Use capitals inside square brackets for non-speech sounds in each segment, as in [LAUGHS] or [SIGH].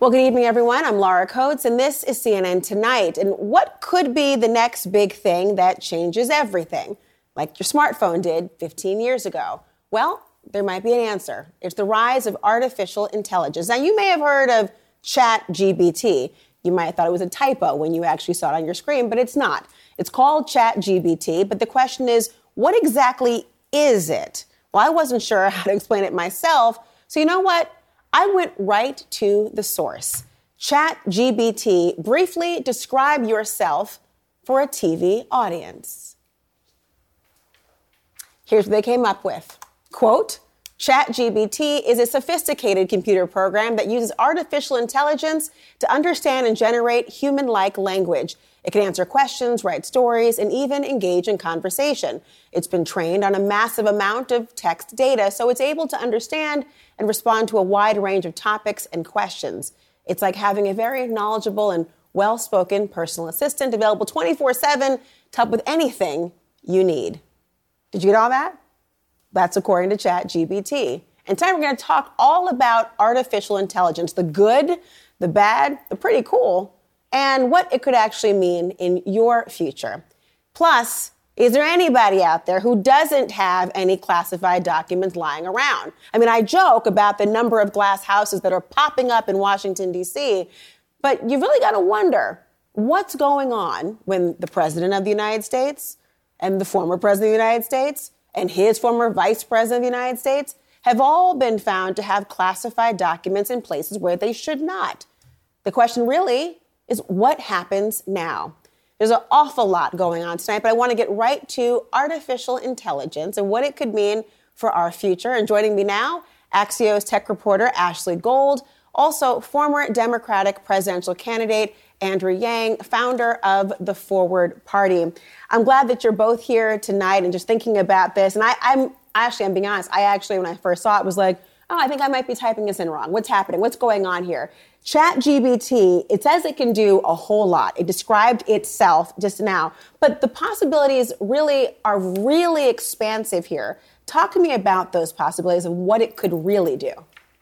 Well, good evening, everyone. I'm Laura Coates, and this is CNN Tonight. And what could be the next big thing that changes everything, like your smartphone did 15 years ago? Well, there might be an answer. It's the rise of artificial intelligence. Now, you may have heard of Chat GBT. You might have thought it was a typo when you actually saw it on your screen, but it's not. It's called Chat GBT, but the question is, what exactly is it? Well, I wasn't sure [LAUGHS] how to explain it myself. So, you know what? I went right to the source. Chat GBT, briefly describe yourself for a TV audience. Here's what they came up with. Quote, ChatGPT is a sophisticated computer program that uses artificial intelligence to understand and generate human like language. It can answer questions, write stories, and even engage in conversation. It's been trained on a massive amount of text data, so it's able to understand and respond to a wide range of topics and questions. It's like having a very knowledgeable and well spoken personal assistant available 24 7 to help with anything you need. Did you get all that? That's according to ChatGPT. And tonight we're going to talk all about artificial intelligence the good, the bad, the pretty cool, and what it could actually mean in your future. Plus, is there anybody out there who doesn't have any classified documents lying around? I mean, I joke about the number of glass houses that are popping up in Washington, D.C., but you really got to wonder what's going on when the President of the United States and the former President of the United States and his former Vice President of the United States have all been found to have classified documents in places where they should not. The question really is what happens now? There's an awful lot going on tonight, but I want to get right to artificial intelligence and what it could mean for our future. And joining me now, Axios tech reporter Ashley Gold, also former Democratic presidential candidate Andrew Yang, founder of the Forward Party. I'm glad that you're both here tonight and just thinking about this. And I, I'm actually, I'm being honest, I actually, when I first saw it, was like, oh, I think I might be typing this in wrong. What's happening? What's going on here? ChatGPT, it says it can do a whole lot. It described itself just now, but the possibilities really are really expansive here. Talk to me about those possibilities and what it could really do.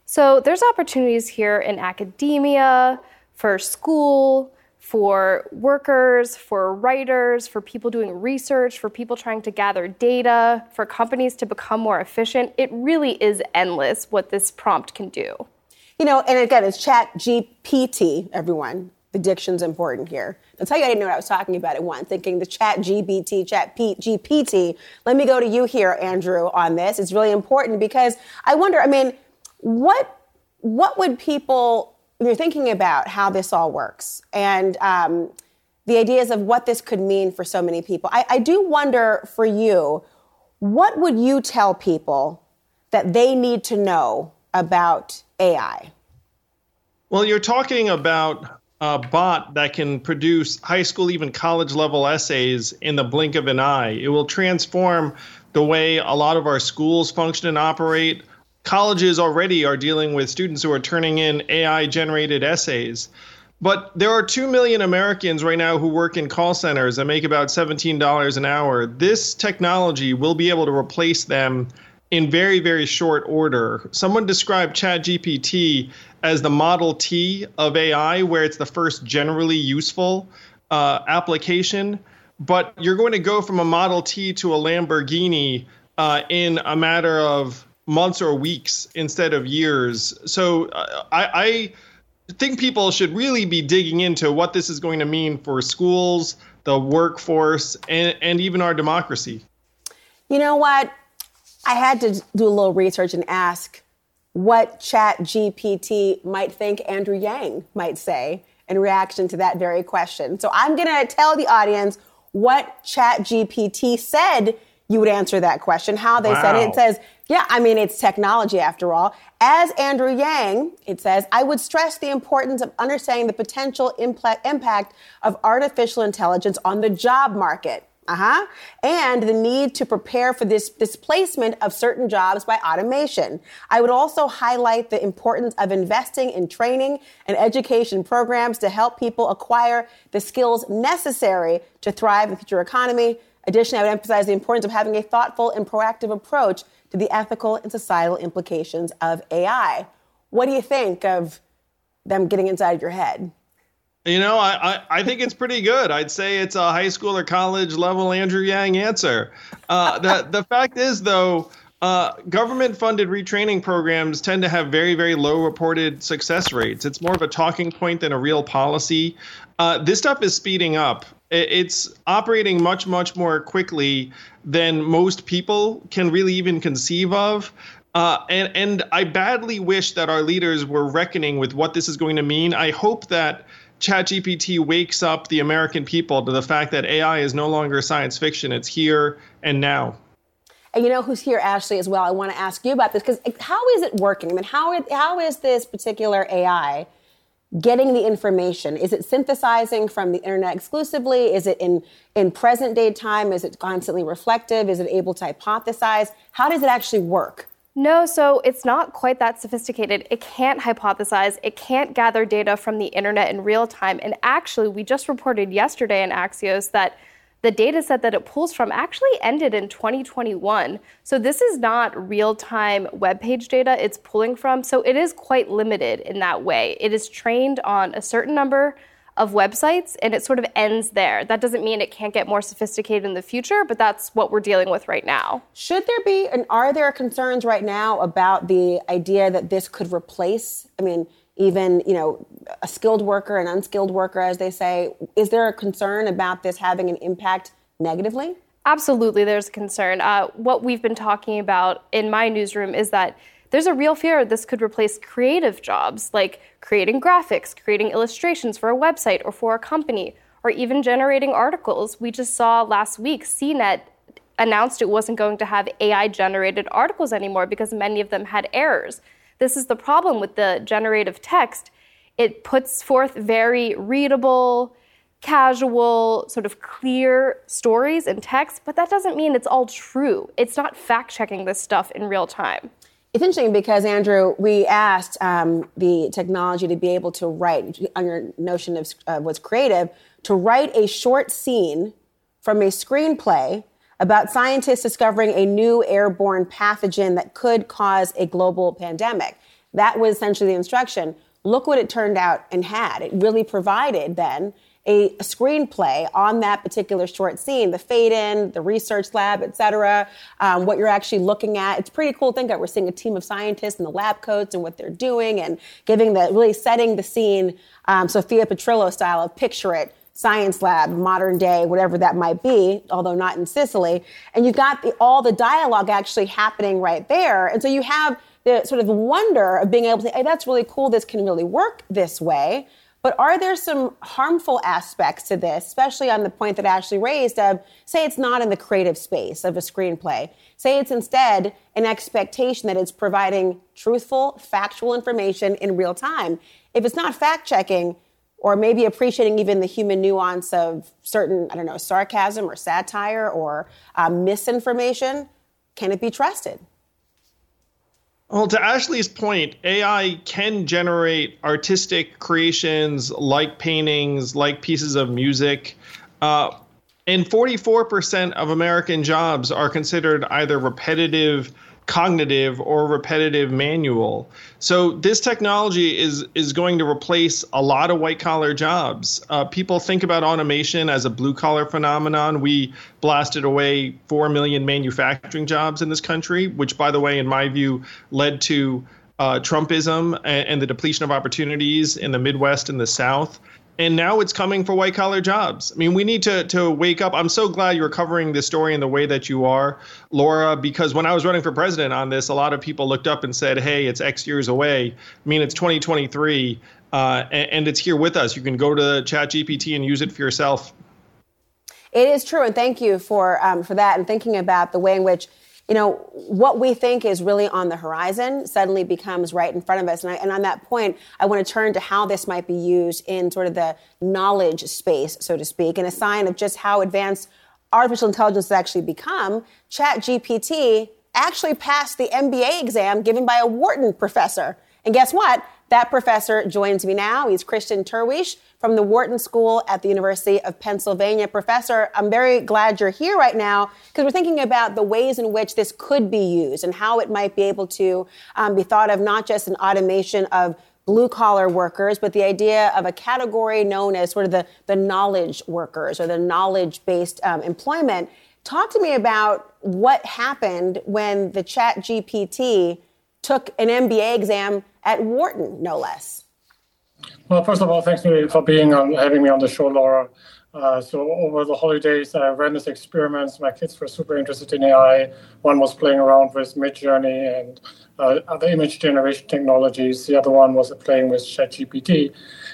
So, there's opportunities here in academia, for school, for workers, for writers, for people doing research, for people trying to gather data, for companies to become more efficient. It really is endless what this prompt can do. You know, and again, it's Chat GPT, everyone. The diction's important here. I'll tell you, I didn't know what I was talking about at one, thinking the Chat GPT, Chat P- GPT. Let me go to you here, Andrew, on this. It's really important because I wonder, I mean, what what would people you're thinking about how this all works and um, the ideas of what this could mean for so many people, I, I do wonder for you, what would you tell people that they need to know about AI? Well, you're talking about a bot that can produce high school, even college level essays in the blink of an eye. It will transform the way a lot of our schools function and operate. Colleges already are dealing with students who are turning in AI generated essays. But there are 2 million Americans right now who work in call centers that make about $17 an hour. This technology will be able to replace them in very, very short order. Someone described ChatGPT as the Model T of AI, where it's the first generally useful uh, application. But you're going to go from a Model T to a Lamborghini uh, in a matter of months or weeks instead of years. So uh, I, I think people should really be digging into what this is going to mean for schools, the workforce, and, and even our democracy. You know what? I had to do a little research and ask what Chat GPT might think Andrew Yang might say. in reaction to that very question. So I'm going to tell the audience what ChatGPT said you would answer that question, how they wow. said it. It says, yeah, I mean, it's technology after all. As Andrew Yang, it says, I would stress the importance of understanding the potential impact of artificial intelligence on the job market. Uh-huh. And the need to prepare for this displacement of certain jobs by automation. I would also highlight the importance of investing in training and education programs to help people acquire the skills necessary to thrive in the future economy. Additionally, I would emphasize the importance of having a thoughtful and proactive approach to the ethical and societal implications of AI. What do you think of them getting inside your head? You know, I, I, I, think it's pretty good. I'd say it's a high school or college level Andrew Yang answer. Uh, the, [LAUGHS] the fact is, though, uh, government funded retraining programs tend to have very, very low reported success rates. It's more of a talking point than a real policy. Uh, this stuff is speeding up. It's operating much, much more quickly than most people can really even conceive of. Uh, and and I badly wish that our leaders were reckoning with what this is going to mean. I hope that ChatGPT wakes up the American people to the fact that AI is no longer science fiction. It's here and now. And you know who's here, Ashley, as well. I want to ask you about this because how is it working? I mean, how, how is this particular AI getting the information? Is it synthesizing from the internet exclusively? Is it in, in present day time? Is it constantly reflective? Is it able to hypothesize? How does it actually work? No, so it's not quite that sophisticated. It can't hypothesize, it can't gather data from the internet in real time. And actually, we just reported yesterday in Axios that the data set that it pulls from actually ended in 2021. So this is not real time web page data it's pulling from. So it is quite limited in that way. It is trained on a certain number of websites and it sort of ends there. That doesn't mean it can't get more sophisticated in the future, but that's what we're dealing with right now. Should there be, and are there concerns right now about the idea that this could replace, I mean, even, you know, a skilled worker, an unskilled worker, as they say? Is there a concern about this having an impact negatively? Absolutely, there's a concern. Uh, what we've been talking about in my newsroom is that there's a real fear this could replace creative jobs like creating graphics, creating illustrations for a website or for a company, or even generating articles. We just saw last week CNET announced it wasn't going to have AI generated articles anymore because many of them had errors. This is the problem with the generative text. It puts forth very readable, casual, sort of clear stories and text, but that doesn't mean it's all true. It's not fact checking this stuff in real time. It's interesting because, Andrew, we asked um, the technology to be able to write, on your notion of uh, what's creative, to write a short scene from a screenplay about scientists discovering a new airborne pathogen that could cause a global pandemic. That was essentially the instruction. Look what it turned out and had. It really provided then a, screenplay on that particular short scene, the fade in, the research lab, et cetera, um, what you're actually looking at. It's pretty cool to think that we're seeing a team of scientists in the lab coats and what they're doing and giving the, really setting the scene, um, Sophia Petrillo style of picture it science lab, modern day, whatever that might be, although not in Sicily. And you've got the, all the dialogue actually happening right there. And so you have the sort of wonder of being able to say, hey, that's really cool. This can really work this way. But are there some harmful aspects to this, especially on the point that Ashley raised of, say, it's not in the creative space of a screenplay? Say it's instead an expectation that it's providing truthful, factual information in real time. If it's not fact checking, or maybe appreciating even the human nuance of certain, I don't know, sarcasm or satire or uh, misinformation, can it be trusted? Well, to Ashley's point, AI can generate artistic creations like paintings, like pieces of music. Uh, and 44% of American jobs are considered either repetitive cognitive or repetitive manual. So this technology is is going to replace a lot of white collar jobs. Uh, people think about automation as a blue collar phenomenon. We blasted away four million manufacturing jobs in this country, which, by the way, in my view, led to uh, Trumpism and, and the depletion of opportunities in the Midwest and the South. And now it's coming for white collar jobs. I mean, we need to to wake up. I'm so glad you're covering this story in the way that you are, Laura, because when I was running for president on this, a lot of people looked up and said, "Hey, it's X years away." I mean, it's 2023, uh, and, and it's here with us. You can go to ChatGPT and use it for yourself. It is true, and thank you for um, for that and thinking about the way in which you know, what we think is really on the horizon suddenly becomes right in front of us. And, I, and, on that point, I want to turn to how this might be used in sort of the knowledge space, so to speak, and a sign of just how advanced artificial intelligence has actually become. ChatGPT actually passed the MBA exam given by a Wharton professor. And guess what? That professor joins me now. He's Christian Terwiesch from the Wharton School at the University of Pennsylvania. Professor, I'm very glad you're here right now because we're thinking about the ways in which this could be used and how it might be able to um, be thought of not just an automation of blue collar workers, but the idea of a category known as sort of the, the knowledge workers or the knowledge based um, employment. Talk to me about what happened when the Chat GPT took an MBA exam at Wharton, no less. Well, first of all, thanks for being on, having me on the show, Laura. Uh, so over the holidays, I ran this experiments. My kids were super interested in AI. One was playing around with Midjourney and uh, other image generation technologies. The other one was playing with ChatGPT.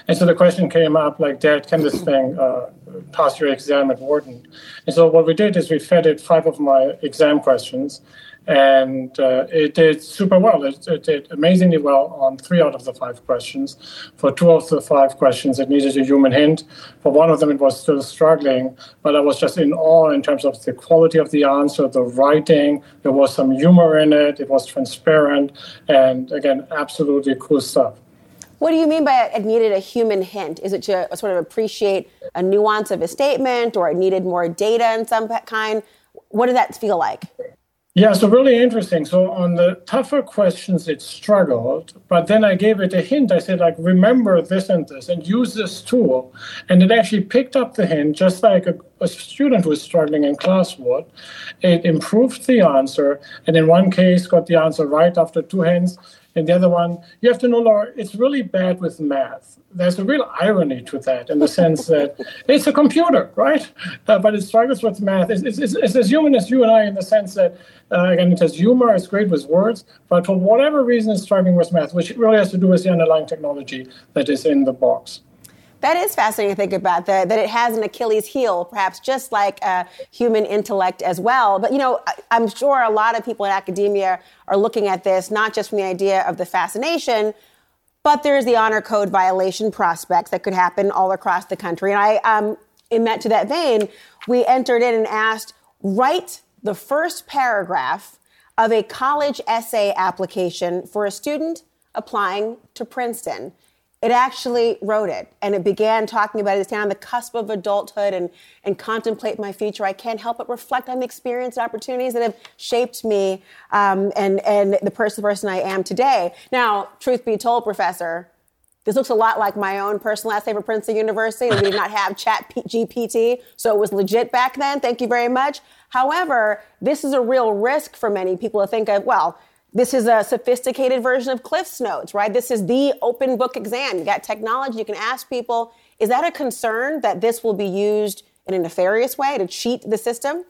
And so the question came up like, Dad, can this thing uh, pass your exam at Wharton? And so what we did is we fed it five of my exam questions and uh, it did super well. It, it, did amazingly well on three out of the five questions. For two of the five questions, it needed a human hint. For one of them, it was still struggling, but I was just in awe in terms of the quality of the answer, the writing. There was some humor in it. It was transparent, and again, absolutely cool stuff. What do you mean by it needed a human hint? Is it to sort of appreciate a nuance of a statement, or it needed more data in some kind? What did that feel like? Yeah, so really interesting. So on the tougher questions, it struggled, but then I gave it a hint. I said, like, remember this and this, and use this tool, and it actually picked up the hint, just like a, a student was struggling in class would. It improved the answer, and in one case, got the answer right after two hints. And the other one, you have to know, Laura, it's really bad with math. There's a real irony to that in the sense that [LAUGHS] it's a computer, right? Uh, but it struggles with math. It's, it's, it's, as human as you and I in the sense that, uh, again, it has humor, it's great with words, but for whatever reason, it's struggling with math, which really has to do with the underlying technology that is in the box. That is fascinating to think about that, that it has an Achilles heel, perhaps just like human intellect as well. But, you know, I'm sure a lot of people in academia are looking at this not just from the idea of the fascination, but there's the honor code violation prospects that could happen all across the country. And I, um, in that to that vein, we entered in and asked, write the first paragraph of a college essay application for a student applying to Princeton it actually wrote it and it began talking about it. It's on the cusp of adulthood and, and contemplate my future. I can't help but reflect on the experience and opportunities that have shaped me um, and, and the person, the person I am today. Now, truth be told, Professor, this looks a lot like my own personal essay for Princeton University, we did not have Chat GPT, so it was legit back then. Thank you very much. However, this is a real risk for many people to think of, well, this is a sophisticated version of Cliff's Notes, right? This is the open book exam. You got technology, you can ask people. Is that a concern that this will be used in a nefarious way to cheat the system?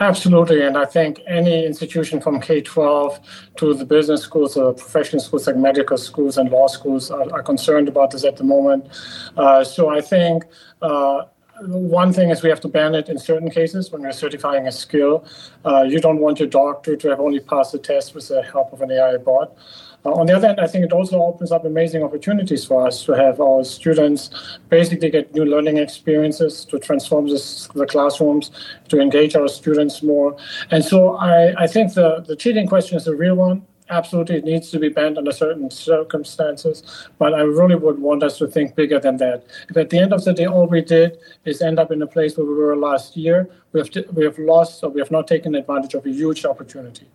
Absolutely, and I think any institution from K 12 to the business schools or professional schools like medical schools and law schools are, are concerned about this at the moment. Uh, so I think uh, one thing is we have to ban it in certain cases when we're certifying a skill. Uh, you don't want your doctor to have only passed the test with the help of an AI bot. Uh, on the other hand, I think it also opens up amazing opportunities for us to have our students basically get new learning experiences, to transform this, the classrooms, to engage our students more. And so I, I think the, the cheating question is a real one absolutely it needs to be banned under certain circumstances but i really would want us to think bigger than that. If at the end of the day all we did is end up in a place where we were last year we have, we have lost or we have not taken advantage of a huge opportunity.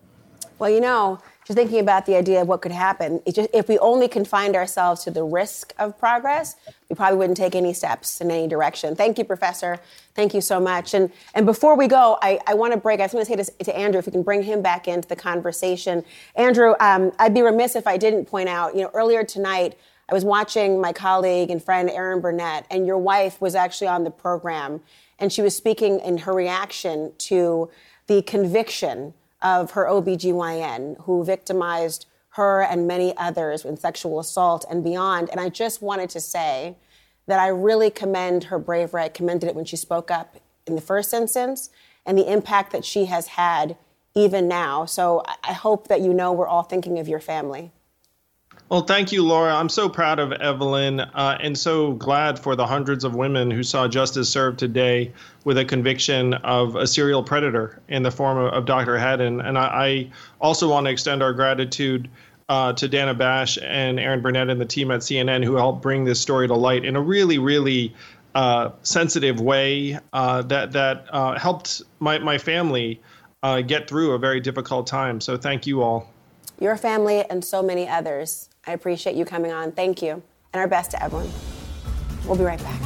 Well you know just thinking about the idea of what could happen. Just, if we only confined ourselves to the risk of progress, we probably wouldn't take any steps in any direction. Thank you, Professor. Thank you so much. And, and before we go, I, I want to break. I was going to say to, to, Andrew, if we can bring him back into the conversation. Andrew, um, I'd be remiss if I didn't point out, you know, earlier tonight, I was watching my colleague and friend Erin Burnett, and your wife was actually on the program, and she was speaking in her reaction to the conviction of her OBGYN who victimized her and many others in sexual assault and beyond. And I just wanted to say that I really commend her bravery. I commended it when she spoke up in the first instance and the impact that she has had even now. So I hope that you know we're all thinking of your family. Well, thank you, Laura. I'm so proud of Evelyn uh, and so glad for the hundreds of women who saw justice served today with a conviction of a serial predator in the form of, of Dr. Hadden. And I, I, also want to extend our gratitude uh, to Dana Bash and Erin Burnett and the team at CNN who helped bring this story to light in a really, really uh, sensitive way uh, that that uh, helped my, my family uh, get through a very difficult time. So thank you all. Your family and so many others. I appreciate you coming on. Thank you. And our best to everyone. We'll be right back.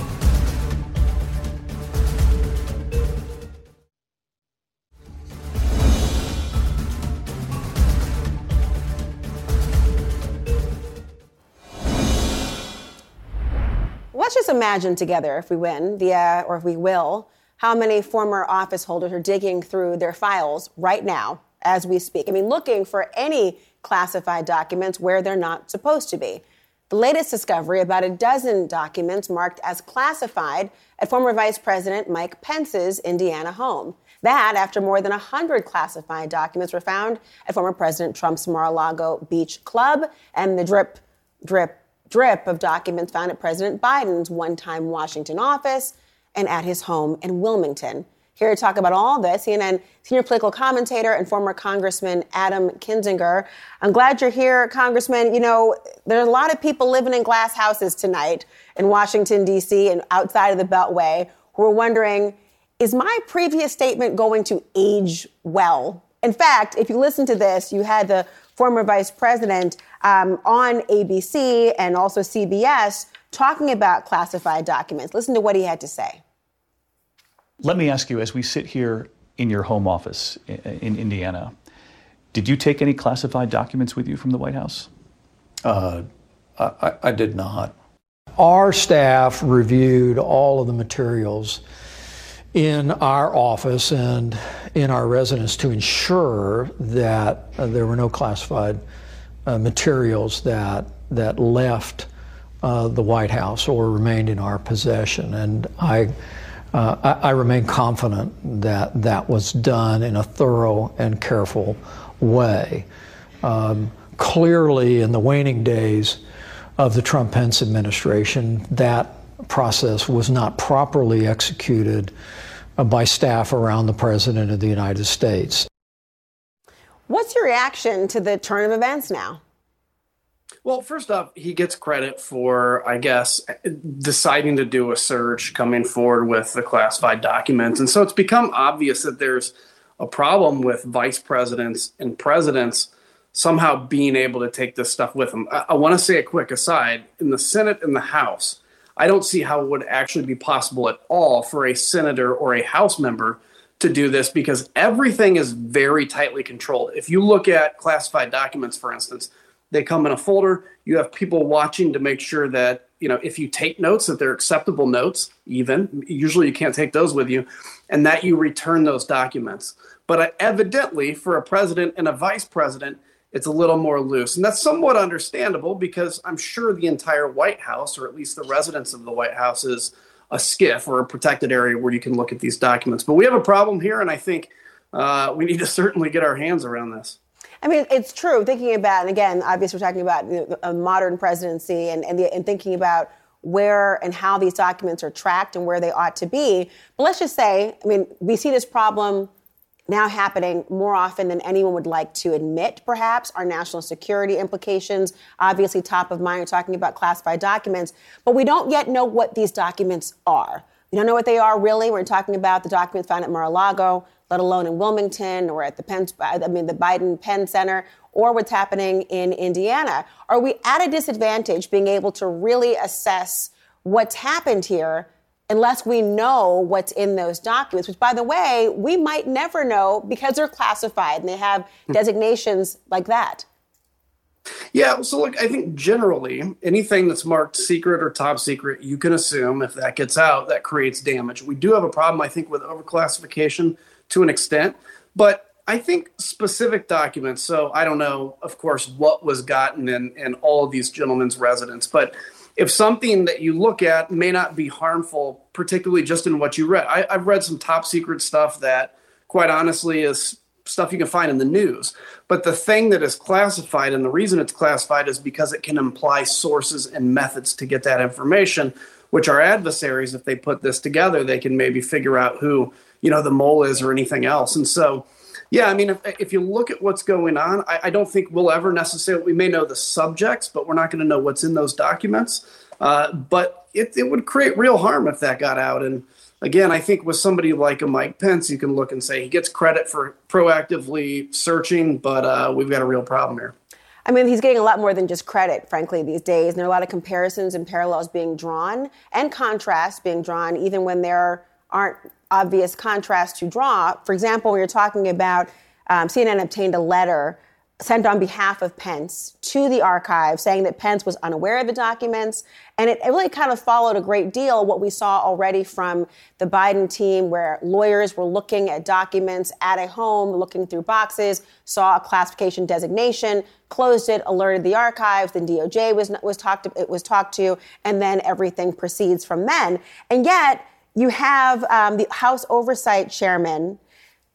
Let's just imagine together, if we win, the, uh, or if we will, how many former office holders are digging through their files right now as we speak. I mean, looking for any classified documents where they're not supposed to be. The latest discovery about a dozen documents marked as classified at former Vice President Mike Pence's Indiana home. That after more than 100 classified documents were found at former President Trump's Mar a Lago Beach Club and the drip, drip, drip of documents found at President Biden's one time Washington office and at his home in Wilmington. Here to talk about all this, CNN senior political commentator and former Congressman Adam Kinzinger. I'm glad you're here, Congressman. You know, there are a lot of people living in glass houses tonight in Washington, D.C. and outside of the Beltway who are wondering, is my previous statement going to age well? In fact, if you listen to this, you had the former vice president um, on ABC and also CBS talking about classified documents. Listen to what he had to say. Let me ask you, as we sit here in your home office in Indiana, did you take any classified documents with you from the White House? Uh, I, I, did not. Our staff reviewed all of the materials in our office and in our residence to ensure that uh, there were no classified uh, materials that that left uh, the White House or remained in our possession. And I uh, I, I, remain confident that that was done in a thorough and careful way. Um, clearly, in the waning days of the Trump Pence administration, that process was not properly executed uh, by staff around the President of the United States. What's your reaction to the turn of events now? Well, first off, he gets credit for, I guess, deciding to do a search, coming forward with the classified documents. And so it's become obvious that there's a problem with vice presidents and presidents somehow being able to take this stuff with them. I, I want to say a quick aside in the Senate and the House, I don't see how it would actually be possible at all for a senator or a House member to do this because everything is very tightly controlled. If you look at classified documents, for instance, they come in a folder. You have people watching to make sure that, you know, if you take notes, that they're acceptable notes, even. Usually you can't take those with you, and that you return those documents. But uh, evidently, for a president and a vice president, it's a little more loose. And that's somewhat understandable because I'm sure the entire White House, or at least the residence of the White House, is a SCIF or a protected area where you can look at these documents. But we have a problem here, and I think uh, we need to [LAUGHS] certainly get our hands around this. I mean, it's true. Thinking about, and again, obviously, we're talking about a modern presidency and, and, the, and thinking about where and how these documents are tracked and where they ought to be. But let's just say, I mean, we see this problem now happening more often than anyone would like to admit, perhaps. Our national security implications, obviously top of mind. We're talking about classified documents, but we don't yet know what these documents are. We don't know what they are really. We're talking about the documents found at Mar-a-Lago let alone in Wilmington or at the Penn, I mean, the Biden Penn Center or what's happening in Indiana? Are we at a disadvantage being able to really assess what's happened here unless we know what's in those documents, which, by the way, we might never know because they're classified and they have hmm. designations like that? Yeah, so look, I think generally anything that's marked secret or top secret, you can assume if that gets out, that creates damage. We do have a problem, I think, with overclassification to an extent, but I think specific documents. So I don't know, of course, what was gotten in, in all of these gentlemen's residence, but if something that you look at may not be harmful, particularly just in what you read, I, I've read some top secret stuff that, quite honestly, is stuff you can find in the news. But the thing that is classified, and the reason it's classified is because it can imply sources and methods to get that information, which our adversaries, if they put this together, they can maybe figure out who, you know, the mole is or anything else. And so, yeah, I mean, if, if you look at what's going on, I, I don't think we'll ever necessarily, we may know the subjects, but we're not going to know what's in those documents. Uh, but it, it would create real harm if that got out. And, again, I think with somebody like a Mike Pence, you can look and say he gets credit for proactively searching, but uh, we've got a real problem here. I mean, he's getting a lot more than just credit, frankly, these days. And there are a lot of comparisons and parallels being drawn and contrasts being drawn, even when there aren't obvious contrast to draw. For example, when you're talking about um, CNN obtained a letter sent on behalf of Pence to the archive saying that Pence was unaware of the documents. And it, it, really kind of followed a great deal what we saw already from the Biden team, where lawyers were looking at documents at a home, looking through boxes, saw a classification designation, closed it, alerted the archives, then DOJ was, was, talked, was talked to, and then everything proceeds from then. And yet, you have um, the House Oversight Chairman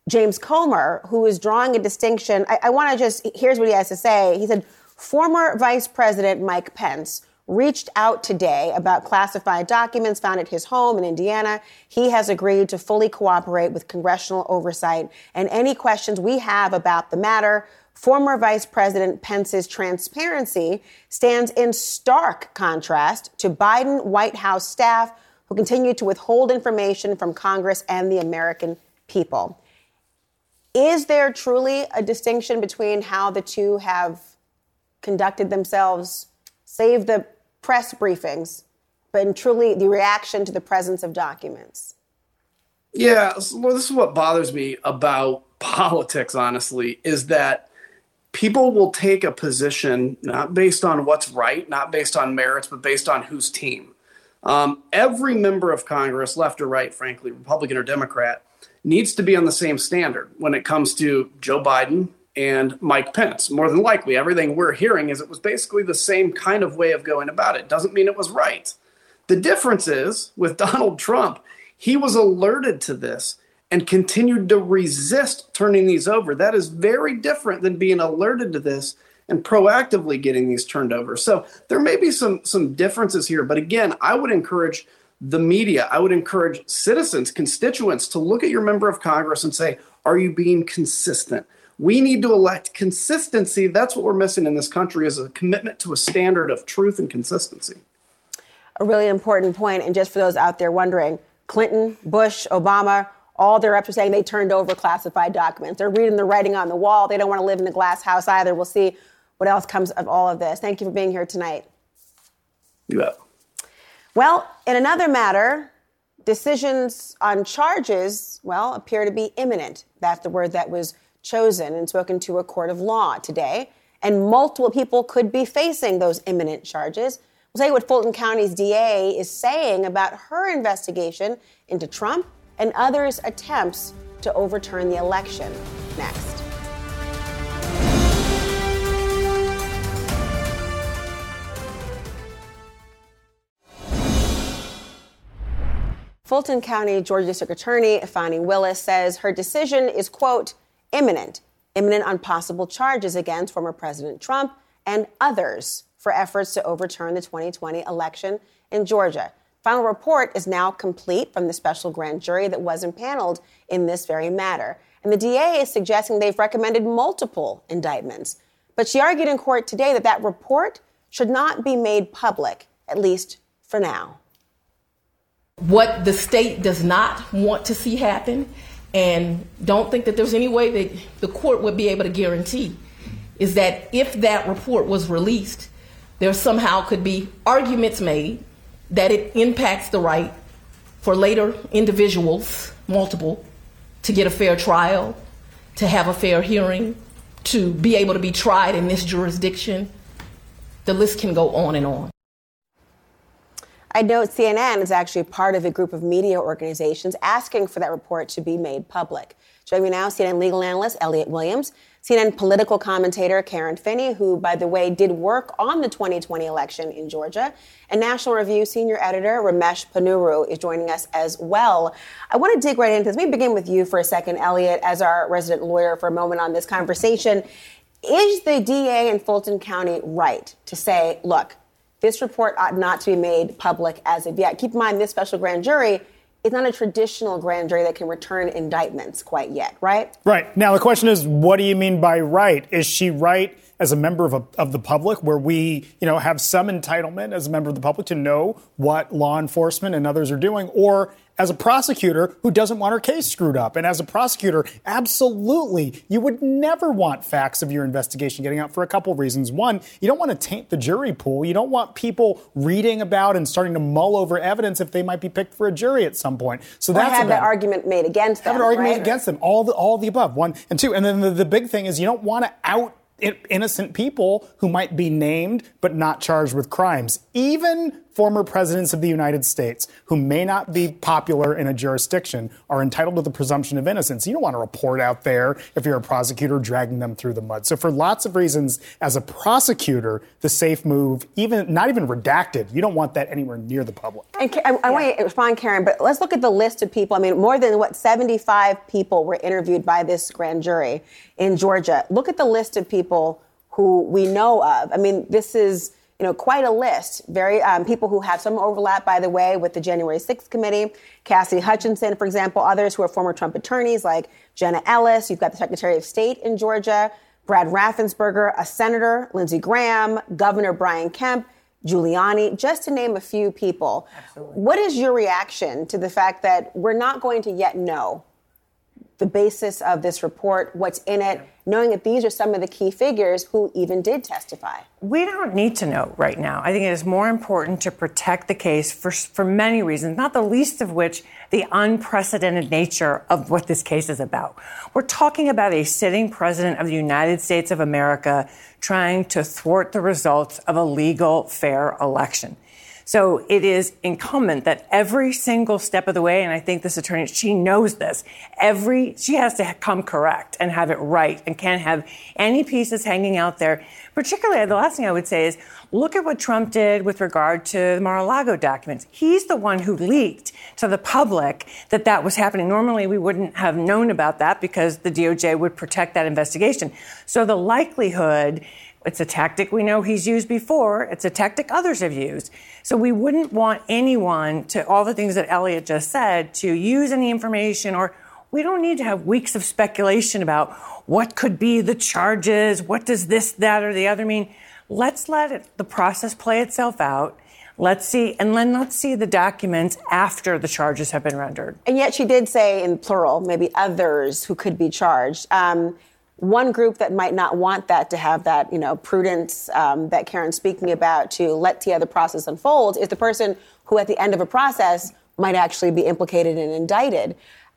James Comer, who is drawing a distinction. I, I want to just, here's what he has to say. He said, former Vice President Mike Pence reached out today about classified documents found at his home in Indiana. He has agreed to fully cooperate with congressional oversight and any questions we have about the matter. Former Vice President Pence's transparency stands in stark contrast to Biden White House staff who continue to withhold information from Congress and the American people. Is there truly a distinction between how the two have conducted themselves, save the press briefings, but truly the reaction to the presence of documents? Yeah, well, this is what bothers me about [LAUGHS] politics, honestly, is that people will take a position not based on what's right, not based on merits, but based on whose team. Um, every member of Congress, left or right, frankly, Republican or Democrat, needs to be on the same standard when it comes to Joe Biden and Mike Pence. More than likely, everything we're hearing is it was basically the same kind of way of going about it. Doesn't mean it was right. The difference is with [LAUGHS] Donald Trump, he was alerted to this and continued to resist turning these over. That is very different than being alerted to this and proactively getting these turned over. So there may be some some differences here, but again, I would encourage the media, I would encourage citizens, constituents to look at your member of Congress and say, are you being consistent? We need to elect consistency. That's what we're missing in this country is a commitment to a standard of truth and consistency. A really important point, and just for those out there wondering, Clinton, Bush, Obama, all their reps are saying they turned over classified documents. They're reading the writing on the wall. They don't want to live in a glass house either. We'll see what else comes of all of this. Thank you for being here tonight. You bet. Well, in another matter, decisions on charges, well, appear to be imminent. That's the word that was chosen and spoken to a court of law today. And multiple people could be facing those imminent charges. We'll tell you what Fulton County's DA is saying about her investigation into Trump and others' attempts to overturn the election next. Fulton County Georgia District Attorney Fani Willis says her decision is, quote, imminent, imminent on possible charges against former President Trump and others for efforts to overturn the 2020 election in Georgia. Final report is now complete from the special grand jury that was impaneled in this very matter. And the DA is suggesting they've recommended multiple indictments. But she argued in court today that that report should not be made public, at least for now what the state does not want to see happen and don't think that there's any way that the court would be able to guarantee is that if that report was released, there somehow could be arguments made that it impacts the right for later individuals, multiple, to get a fair trial, to have a fair hearing, to be able to be tried in this jurisdiction the list can go on and on. I note CNN is actually part of a group of media organizations asking for that report to be made public. Joining me now, CNN legal analyst Elliot Williams, CNN political commentator Karen Finney, who, by the way, did work on the 2020 election in Georgia, and National Review senior editor Ramesh Ponnuru is joining us as well. I want to dig right into this. Let me begin with you for a second, Elliot, as our resident lawyer for a moment on this conversation. Is the DA in Fulton County right to say, look, this report ought not to be made public as of yet. Keep in mind, this special grand jury is not a traditional grand jury that can return indictments quite yet, right? Right. Now, the question is, what do you mean by right? Is she right as a member of, a, of the public, where we, you know, have some entitlement as a member of the public to know what law enforcement and others are doing, or as a prosecutor who doesn't want her case screwed up. And as a prosecutor, absolutely, you would never want facts of your investigation getting out for a couple of reasons. One, you don't want to taint the jury pool. You don't want people reading about and starting to mull over evidence if they might be picked for a jury at some point. So or that's have that argument made against them. Have an argument right? against them. All the all the above. One and two. And then the, the big thing is you don't want to out innocent people who might be named but not charged with crimes. Even former presidents of the United States who may not be popular in a jurisdiction are entitled to the presumption of innocence. You don't want to report out there if you're a prosecutor dragging them through the mud. So for lots of reasons, as a prosecutor, the safe move, even not even redacted, you don't want that anywhere near the public. And I, I yeah. want to respond, Karen, but let's look at the list of people. I mean, more than what 75 people were interviewed by this grand jury in Georgia. Look at the list of people who we know of. I mean, this is you know, quite a list. Very um, people who have some overlap, by the way, with the January 6th committee. Cassie Hutchinson, for example, others who are former Trump attorneys like Jenna Ellis. You've got the Secretary of State in Georgia, Brad Raffensperger, a senator, Lindsey Graham, Governor Brian Kemp, Giuliani, just to name a few people. Absolutely. What is your reaction to the fact that we're not going to yet know the basis of this report, what's in it, knowing that these are some of the key figures who even did testify? We don't need to know right now. I think it is more important to protect the case for, for many reasons, not the least of which the unprecedented nature of what this case is about. We're talking about a sitting president of the United States of America trying to thwart the results of a legal, fair election. So it is incumbent that every single step of the way, and I think this attorney, she knows this, every, she has to come correct and have it right and can't have any pieces hanging out there. Particularly, the last thing I would say is look at what Trump did with regard to the Mar-a-Lago documents. He's the one who leaked to the public that that was happening. Normally, we wouldn't have known about that because the DOJ would protect that investigation. So the likelihood it's a tactic we know he's used before. It's a tactic others have used. So we wouldn't want anyone to, all the things that Elliot just said, to use any information or we don't need to have weeks of speculation about what could be the charges, what does this, that, or the other mean. Let's let it, the process play itself out. Let's see, and then let's see the documents after the charges have been rendered. And yet she did say in plural, maybe others who could be charged. Um, one group that might not want that to have that, you know, prudence um, that Karen's speaking about to let the other process unfold is the person who, at the end of a process, might actually be implicated and indicted.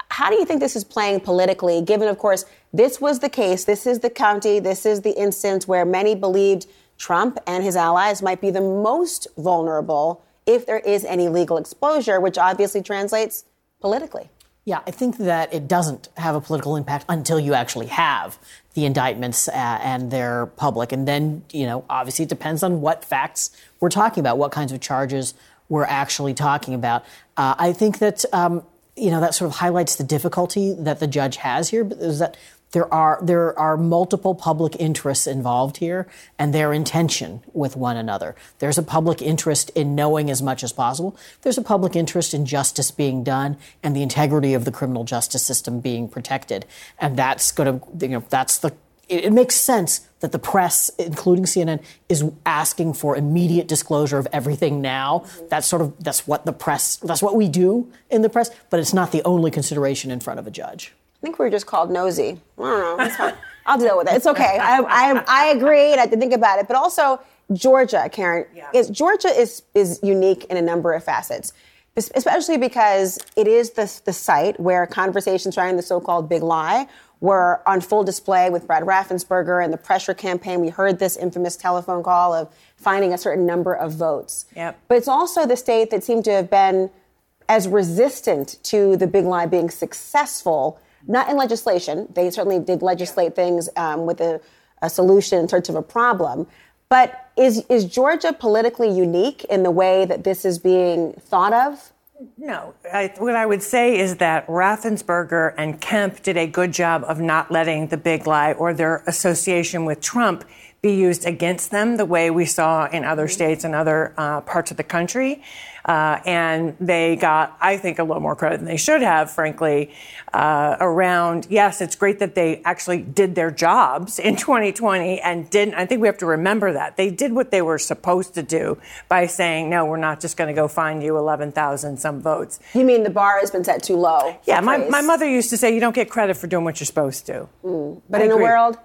How do you think this is playing politically, given, of course, this was the case, this is the county, this is the instance where many believed Trump and his allies might be the most vulnerable if there is any legal exposure, which obviously translates politically? Yeah, I think that it doesn't have a political impact until you actually have the indictments uh, and they're public. And then, you know, obviously it depends on what facts we're talking about, what kinds of charges we're actually talking about. Uh, I think that, um, you know, that sort of highlights the difficulty that the judge has here, is that there are there are multiple public interests involved here and their intention with one another. There's a public interest in knowing as much as possible. There's a public interest in justice being done and the integrity of the criminal justice system being protected. And that's going to you know that's the it, it makes sense that the press, including CNN, is asking for immediate disclosure of everything now. That's sort of that's what the press that's what we do in the press, but it's not the only consideration in front of a judge. I think we were just called nosy. I don't know. It's fine. I'll deal with it. It's okay. I, I, I agree, and I have to think about it. But also, Georgia, Karen, yeah. is Georgia is is unique in a number of facets. especially because it is the, the site where conversations surrounding the so-called big lie were on full display with Brad Raffensperger and the pressure campaign. We heard this infamous telephone call of finding a certain number of votes. Yep. But it's also the state that seemed to have been as resistant to the big lie being successful, not in legislation. They certainly did legislate things um, with a, a solution in search of a problem. But is, is Georgia politically unique in the way that this is being thought of? No. I, what I would say is that Raffensperger and Kemp did a good job of not letting the big lie or their association with Trump be used against them the way we saw in other states and other uh, parts of the country. Uh, and they got, I think, a little more credit than they should have, frankly, uh, around, yes, it's great that they actually did their jobs in [LAUGHS] 2020 and didn't. I think we have to remember that. They did what they were supposed to do by saying, no, we're not just going to go find you 11,000 some votes. You mean the bar has been set too low? Yeah, my, my mother used to say, you don't get credit for doing what you're supposed to. Mm. But I in agree. a world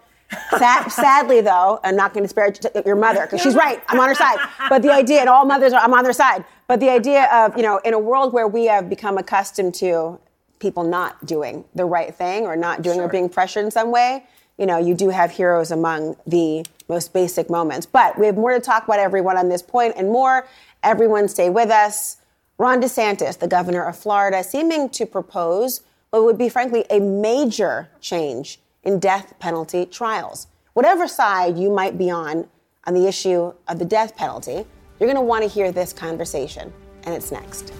Sad, sadly, though, I'm not going to spare your mother because she's right. I'm on her side. But the idea, and all mothers are, I'm on their side. But the idea of, you know, in a world where we have become accustomed to people not doing the right thing or not doing sure. or being pressured in some way, you know, you do have heroes among the most basic moments. But we have more to talk about, everyone, on this point and more. Everyone stay with us. Ron DeSantis, the governor of Florida, seeming to propose what would be, frankly, a major change in death penalty trials. Whatever side you might be on on the issue of the death penalty, you're going to want to hear this conversation, and it's next.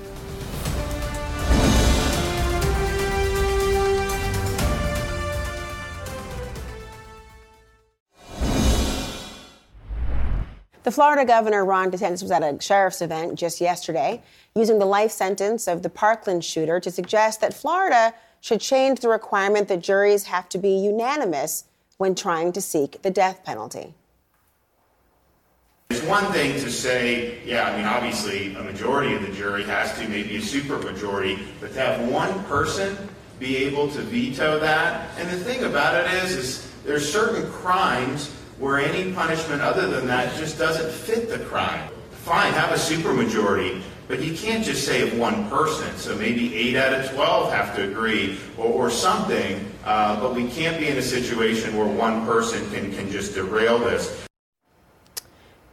The Florida governor, Ron DeSantis, was at a sheriff's event just yesterday using the life sentence of the Parkland shooter to suggest that Florida should change the requirement that juries have to be unanimous when trying to seek the death penalty. It's one thing to say, yeah, I mean, obviously a majority of the jury has to, maybe a supermajority, but to have one person be able to veto that. And the thing about it is, is there's certain crimes where any punishment other than that just doesn't fit the crime. Fine, have a supermajority, but you can't just say of one person. So maybe 8 out of 12 have to agree or, or something. Uh, but we can't be in a situation where one person can, can just derail this.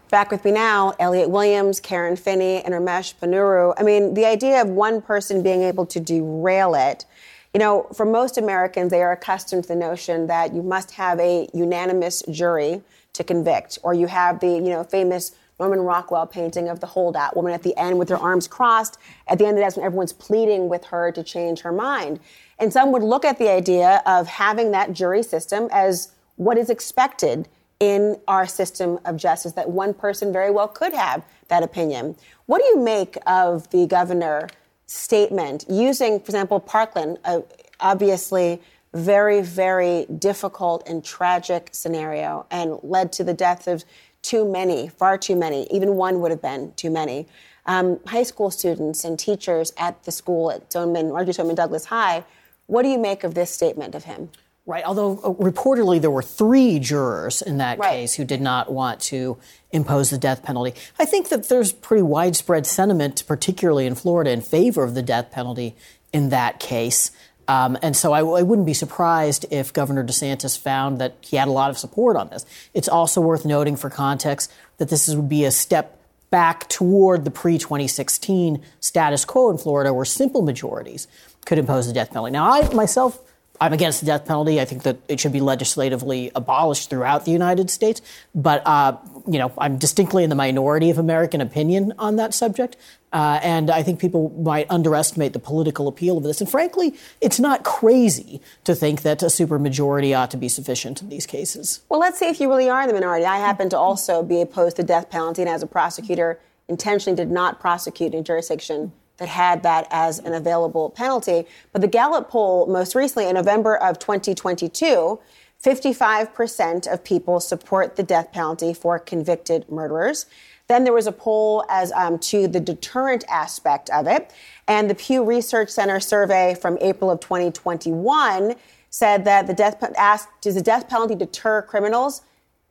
Back with me now, Elliot Williams, Karen Finney, and Ramesh Ponnuru. I mean, the idea of one person being able to derail it, you know, for most Americans, they are accustomed to the notion that you must have a unanimous jury to convict, or you have the, you know, famous Norman Rockwell painting of the holdout woman at the end with her arms crossed. At the end of day, when everyone's pleading with her to change her mind. And some would look at the idea of having that jury system as what is expected in our system of justice, that one person very well could have that opinion. What do you make of the governor statement using, for example, Parkland, a obviously very, very difficult and tragic scenario and led to the death of too many, far too many. Even one would have been too many. Um, high school students and teachers at the school at Stoneman, Marjory Stoneman Douglas High. What do you make of this statement of him? Right. Although uh, reportedly there were three jurors in that right. case who did not want to impose the death penalty. I think that there's pretty widespread sentiment, particularly in Florida, in favor of the death penalty in that case. Um, and so I, I, wouldn't be surprised if Governor DeSantis found that he had a lot of support on this. It's also worth noting for context that this would be a step back toward the pre 2016 status quo in Florida where simple majorities could impose the death penalty. Now, I myself I'm against the death penalty. I think that it should be legislatively abolished throughout the United States. But, uh, you know, I'm distinctly in the minority of American opinion on that subject. Uh, and I think people might underestimate the political appeal of this. And frankly, it's not crazy to think that a supermajority ought to be sufficient in these cases. Well, let's see if you really are the minority. I happen to also be opposed to death penalty, and as a prosecutor, intentionally did not prosecute in jurisdiction that had that as an available penalty. But the Gallup poll most recently in November of 2022, 55% of people support the death penalty for convicted murderers. Then there was a poll as um, to the deterrent aspect of it. And the Pew Research Center survey from April of 2021 said that the death asked, does the death penalty deter criminals?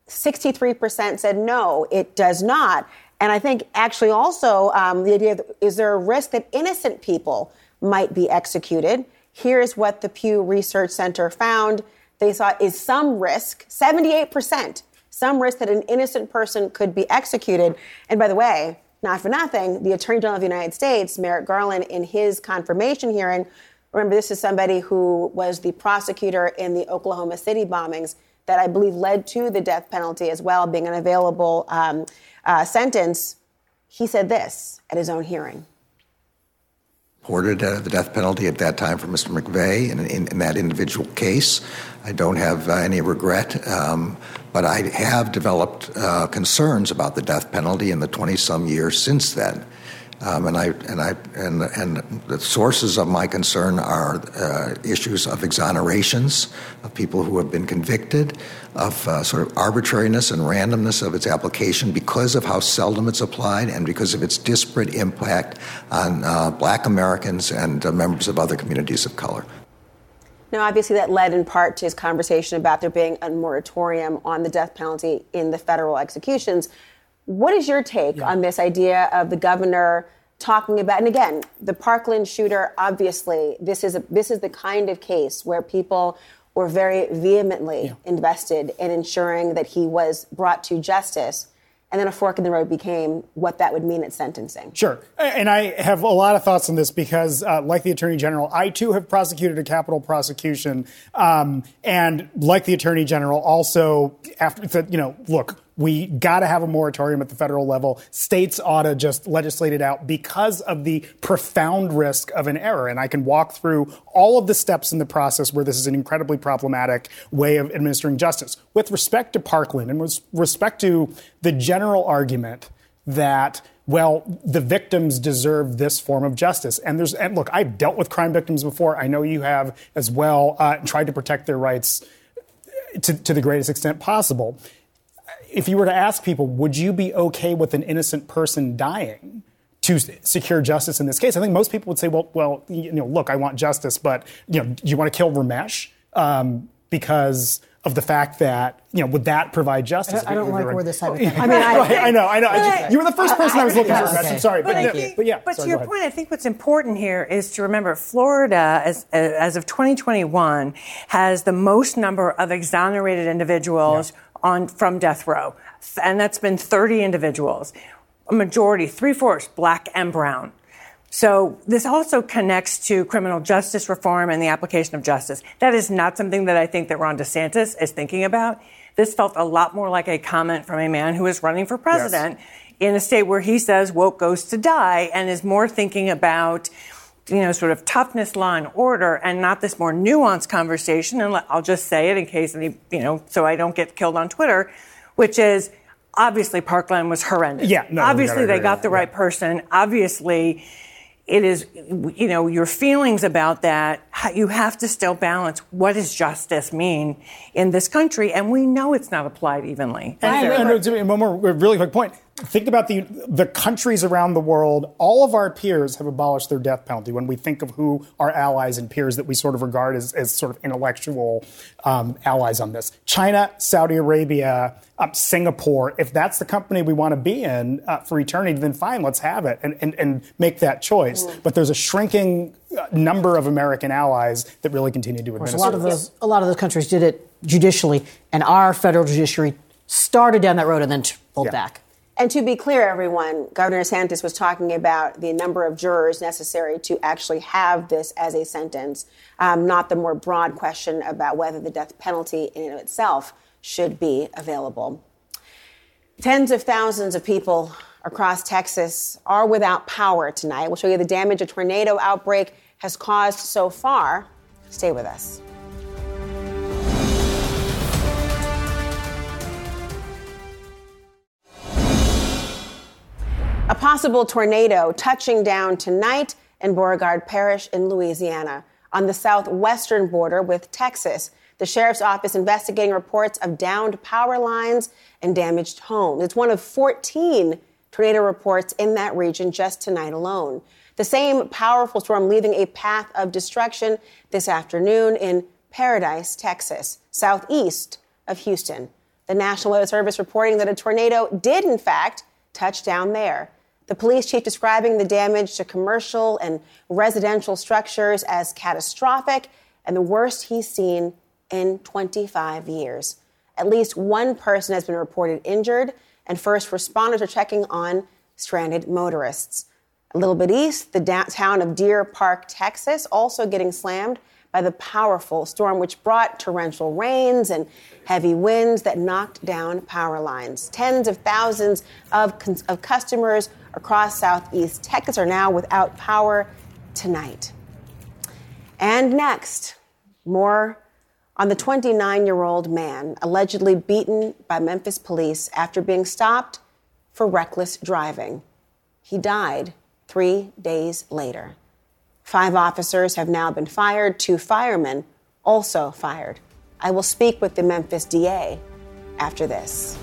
63% said no, it does not. And I think actually also um, the idea of is there a risk that innocent people might be executed? Here's what the Pew Research Center found. They saw is some risk, 78%, some risk that an innocent person could be executed. And by the way, not for nothing, the Attorney General of the United States, Merrick Garland, in his confirmation hearing, remember this is somebody who was the prosecutor in the Oklahoma City bombings that I believe led to the death penalty as well, being an available um, uh, sentence. He said this at his own hearing supported uh, the death penalty at that time for Mr. McVeigh in, in, in that individual case. I don't have uh, any regret, um, but I have developed uh, concerns about the death penalty in the 20 some years since then. Um, and I and I and and the sources of my concern are uh, issues of exonerations of people who have been convicted, of uh, sort of arbitrariness and randomness of its application because of how seldom it's applied and because of its disparate impact on uh, Black Americans and uh, members of other communities of color. Now, obviously, that led in part to his conversation about there being a moratorium on the death penalty in the federal executions. What is your take yeah. on this idea of the governor talking about? And again, the Parkland shooter. Obviously, this is a, this is the kind of case where people were very vehemently yeah. invested in ensuring that he was brought to justice. And then a fork in the road became what that would mean at sentencing. Sure. And I have a lot of thoughts on this because, uh, like the Attorney General, I too have prosecuted a capital prosecution. Um, and like the Attorney General, also, after, you know, look, we got to have a moratorium at the federal level. States ought to just legislate it out because of the profound risk of an error. And I can walk through all of the steps in the process where this is an incredibly problematic way of administering justice. With respect to Parkland and with respect to the general argument that well, the victims deserve this form of justice. And there's, and look, I've dealt with crime victims before. I know you have as well, uh, tried to protect their rights to, to the greatest extent possible if you were to ask people, would you be okay with an innocent person dying? to secure justice in this case. I think most people would say, well, well, you know, look, I want justice, but you know, do you want to kill Ramesh um, because of the fact that you know would that provide justice? I don't, I don't like where this [LAUGHS] I mean, I, right, I, know, I know. Just, you were the first person I, was looking for. Okay. I'm sorry, but, but, think, but yeah. But sorry, to your point, I think what's important here is to remember Florida, as as of 2021, has the most number of exonerated individuals. Yeah on from death row, and that's been 30 individuals, a majority, three fourths, black and brown. So this also connects to criminal justice reform and the application of justice. That is not something that I think that Ron DeSantis is thinking about. This felt a lot more like a comment from a man who is running for president yes. in a state where he says woke goes to die and is more thinking about you know, sort of toughness, law and order, and not this more nuanced conversation. And I'll just say it in case any, you know, so I don't get killed on Twitter, which is obviously Parkland was horrendous. Yeah, no, obviously they got the right yeah. person. Obviously, it is, you know, your feelings about that. You have to still balance what does justice mean in this country, and we know it's not applied evenly. And, and, and one more really quick point think about the the countries around the world. All of our peers have abolished their death penalty. When we think of who our allies and peers that we sort of regard as, as sort of intellectual um, allies on this, China, Saudi Arabia, um, Singapore. If that's the company we want to be in uh, for eternity, then fine, let's have it and and, and make that choice. Mm. But there's a shrinking uh, number of American allies that really continue to administer. A lot of those a lot of those countries did it judicially, and our federal judiciary started down that road and then pulled yeah. back. And to be clear, everyone, Governor DeSantis was talking about the number of jurors necessary to actually have this as a sentence, um, not the more broad question about whether the death penalty in and of itself should be available. Tens of thousands of people across Texas are without power tonight. We'll show you the damage a tornado outbreak has caused so far. Stay with us. A possible tornado touching down tonight in Beauregard Parish in Louisiana on the southwestern border with Texas. The sheriff's office investigating reports of downed power lines and damaged homes. It's one of 14 tornado reports in that region just tonight alone. The same powerful storm leaving a path of destruction this afternoon in Pasadena, Texas, southeast of Houston. The National Weather Service reporting that a tornado did, in fact, touch down there. The police chief describing the damage to commercial and residential structures as catastrophic and the worst he's seen in 25 years. At least one person has been reported injured, and first responders are checking on stranded motorists. A little bit east, the town of Deer Park, Texas, also getting slammed by the powerful storm, which brought torrential rains and heavy winds that knocked down power lines. Tens of thousands of, of customers across southeast Texas are now without power tonight. And next, more on the 29 year old man allegedly beaten by Memphis police after being stopped for reckless driving. He died three days later. Five officers have now been fired, two firemen also fired. I will speak with the Memphis DA after this.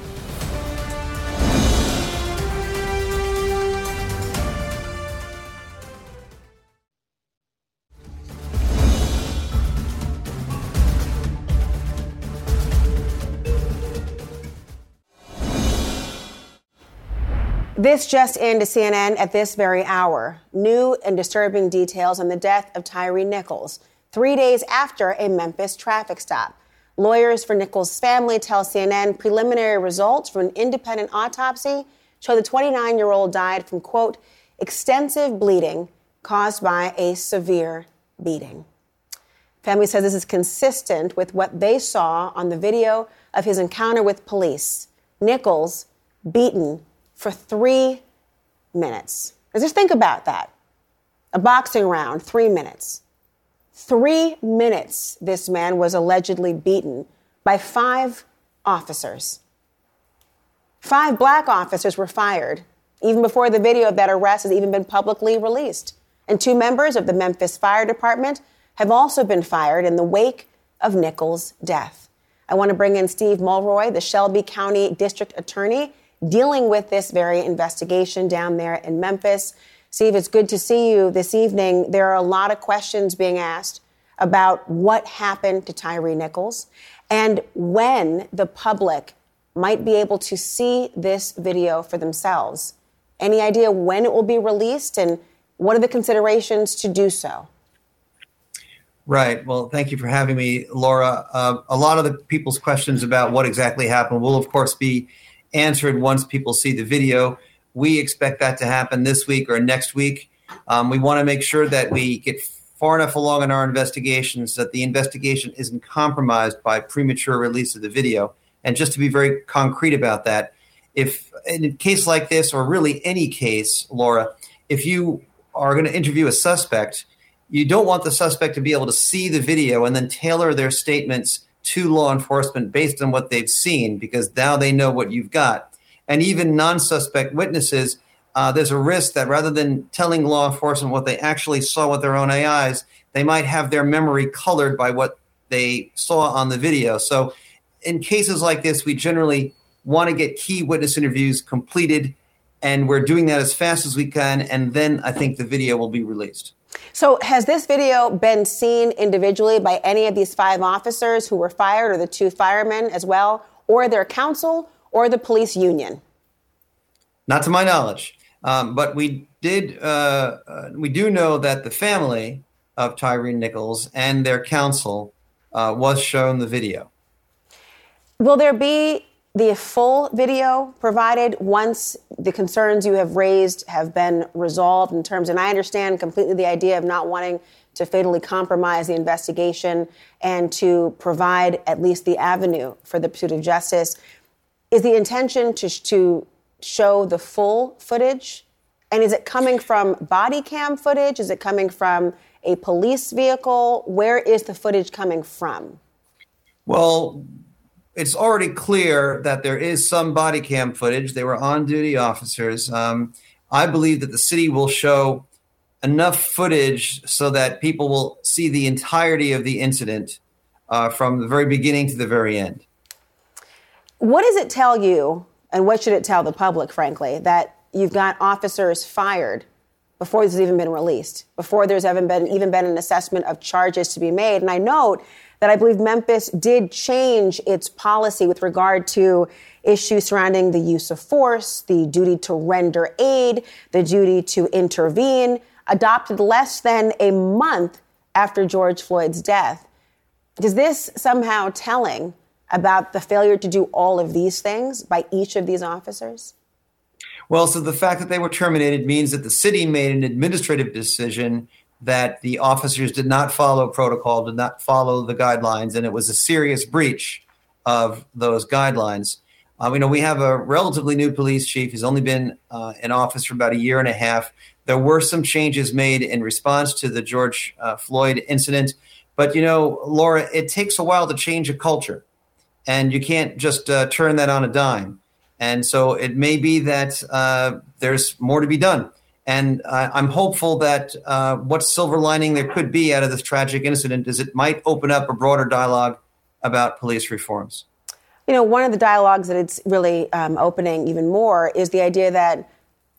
This just into CNN at this very hour. New and disturbing details on the death of Tyre Nichols, three days after a Memphis traffic stop. Lawyers for Nichols' family tell CNN preliminary results from an independent autopsy show the 29 year old died from, quote, extensive bleeding caused by a severe beating. Family says this is consistent with what they saw on the video of his encounter with police. Nichols beaten for three minutes. just think about that. A boxing round, three minutes. Three minutes, this man was allegedly beaten by five officers. Five black officers were fired, even before the video of that arrest has even been publicly released. And two members of the Memphis Fire Department have also been fired in the wake of Nichols' death. I want to bring in Steve Mulroy, the Shelby County District Attorney dealing with this very investigation down there in Memphis. Steve, it's good to see you this evening. There are a lot of questions being asked about what happened to Tyre Nichols and when the public might be able to see this video for themselves. Any idea when it will be released and what are the considerations to do so? Right. Well, thank you for having me, Laura. Uh, a lot of the people's questions about what exactly happened will, of course, be answered once people see the video. We expect that to happen this week or next week. Um, we want to make sure that we get far enough along in our investigations that the investigation isn't compromised by premature release of the video. And just to be very concrete about that, if in a case like this, or really any case, Laura, if you are going to interview a suspect, you don't want the suspect to be able to see the video and then tailor their statements to law enforcement based on what they've seen because now they know what you've got. And even non suspect witnesses, uh, there's a risk that rather than telling law enforcement what they actually saw with their own eyes, they might have their memory colored by what they saw on the video. So, in cases like this, we generally want to get key witness interviews completed, and we're doing that as fast as we can. And then I think the video will be released. So, has this video been seen individually by any of these five officers who were fired, or the two firemen as well, or their counsel, or the police union? Not to my knowledge, um, but we did. Uh, uh, we do know that the family of Tyre Nichols and their counsel uh, was shown the video. Will there be the full video provided once the concerns you have raised have been resolved in terms and i understand completely the idea of not wanting to fatally compromise the investigation and to provide at least the avenue for the pursuit of justice. Is the intention to, to show the full footage? And is it coming from body cam footage? Is it coming from a police vehicle? Where is the footage coming from? Well it's already clear that there is some body cam footage. They were on duty officers. Um, I believe that the city will show enough footage so that people will see the entirety of the incident uh, from the very beginning to the very end. What does it tell you, and what should it tell the public, frankly, that you've got officers fired before this has even been released, before there's even been even been an assessment of charges to be made. And I note that I believe Memphis did change its policy with regard to issues surrounding the use of force, the duty to render aid, the duty to intervene, adopted less than a month after George Floyd's death. Is this somehow telling about the failure to do all of these things by each of these officers? Well, so the fact that they were terminated means that the city made an administrative decision that the officers did not follow protocol, did not follow the guidelines, and it was a serious breach of those guidelines. You know, we have a relatively new police chief. He's only been uh, in office for about a year and a half. There were some changes made in response to the George uh, Floyd incident. But, you know, Laura, it takes a while to change a culture, and you can't just uh, turn that on a dime. And so it may be that uh, there's more to be done. And I'm hopeful that uh, what silver lining there could be out of this tragic incident is it might open up a broader dialogue about police reforms. You know, one of the dialogues that it's really um, opening even more is the idea that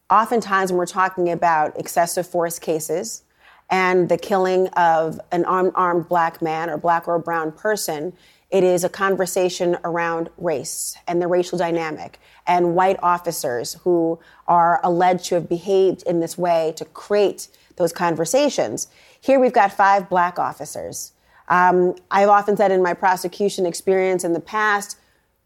oftentimes when we're talking about excessive force cases and the killing of an unarmed black man or black or brown person, it is a conversation around race and the racial dynamic and white officers who are alleged to have behaved in this way to create those conversations. Here we've got five black officers. Um, I've often said in my prosecution experience in the past,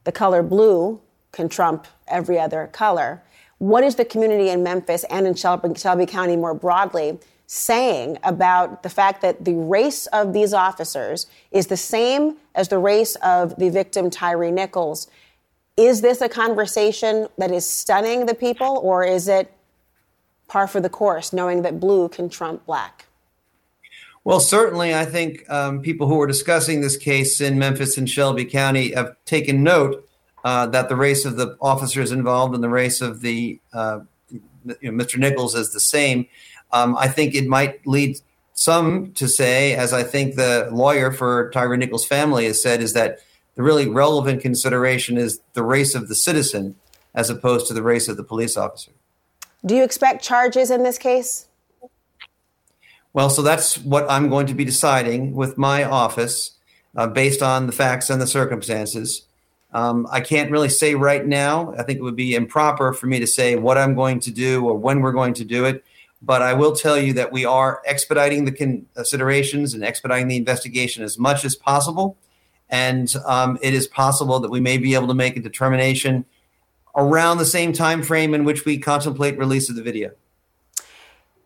the color blue can trump every other color. What is the community in Memphis and in Shelby, Shelby County more broadly saying about the fact that the race of these officers is the same as the race of the victim, Tyre Nichols? Is this a conversation that is stunning the people, or is it par for the course, knowing that blue can trump black? Well, certainly, I think um, people who are discussing this case in Memphis and Shelby County have taken note uh, that the race of the officers involved and the race of the uh, you know, Mr. Nichols is the same. Um, I think it might lead some to say, as I think the lawyer for Tyre Nichols' family has said, is that the really relevant consideration is the race of the citizen as opposed to the race of the police officer. Do you expect charges in this case? Well, so that's what I'm going to be deciding with my office uh, based on the facts and the circumstances. Um, I can't really say right now. I think it would be improper for me to say what I'm going to do or when we're going to do it. But I will tell you that we are expediting the considerations and expediting the investigation as much as possible. And um, it is possible that we may be able to make a determination around the same time frame in which we contemplate release of the video.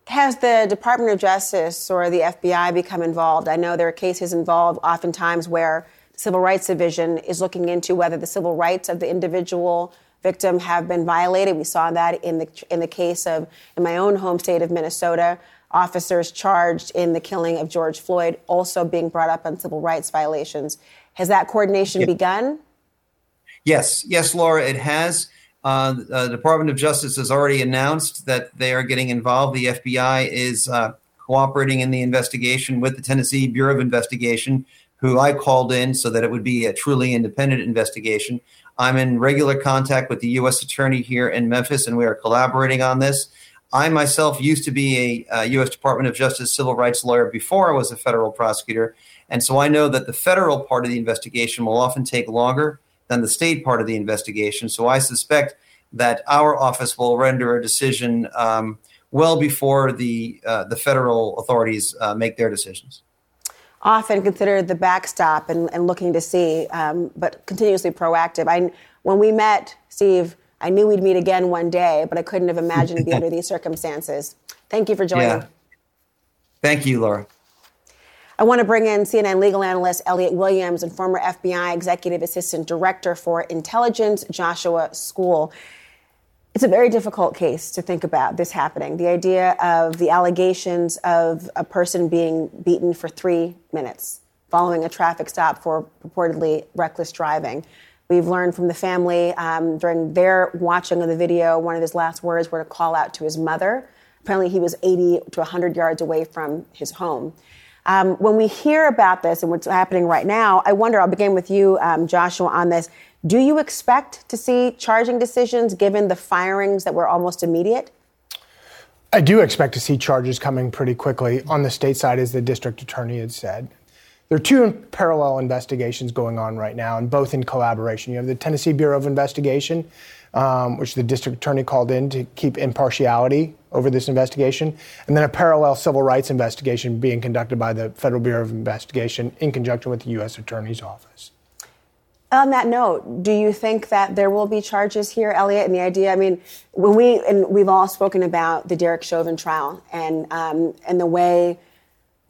Has the Department of Justice or the FBI become involved? I know there are cases involved oftentimes where the Civil Rights Division is looking into whether the civil rights of the individual victim have been violated. We saw that in the in the case of in my own home state of Minnesota, officers charged in the killing of George Floyd also being brought up on civil rights violations. Has that coordination yeah. begun? Yes, yes, Laura, it has. Uh, the Department of Justice has already announced that they are getting involved. The FBI is uh, cooperating in the investigation with the Tennessee Bureau of Investigation who I called in so that it would be a truly independent investigation. I'm in regular contact with the U.S. Attorney here in Memphis, and we are collaborating on this. I myself used to be a, a U.S. Department of Justice civil rights lawyer before I was a federal prosecutor. And so I know that the federal part of the investigation will often take longer than the state part of the investigation. So I suspect that our office will render a decision um, well before the uh, the federal authorities uh, make their decisions often considered the backstop and, and looking to see, um, but continuously proactive. I, when we met, Steve, I knew we'd meet again one day, but I couldn't have imagined be under [LAUGHS] these circumstances. Thank you for joining. Yeah. Thank you, Laura. I want to bring in CNN legal analyst Elliot Williams and former FBI Executive Assistant Director for Intelligence, Joshua Skule. It's a very difficult case to think about this happening. The idea of the allegations of a person being beaten for three minutes following a traffic stop for purportedly reckless driving. We've learned from the family um, during their watching of the video, one of his last words were to call out to his mother. Apparently, he was 80 to 100 yards away from his home. Um, when we hear about this and what's happening right now, I wonder, I'll begin with you, um, Joshua, on this. Do you expect to see charging decisions given the firings that were almost immediate? I do expect to see charges coming pretty quickly on the state side, as the district attorney had said. There are two parallel investigations going on right now, and both in collaboration. You have the Tennessee Bureau of Investigation, um, which the district attorney called in to keep impartiality over this investigation, and then a parallel civil rights investigation being conducted by the Federal Bureau of Investigation in conjunction with the U.S. Attorney's Office. On that note, do you think that there will be charges here, Elliot? And the idea, I mean, when we and we've all spoken about the Derek Chauvin trial and um, and the way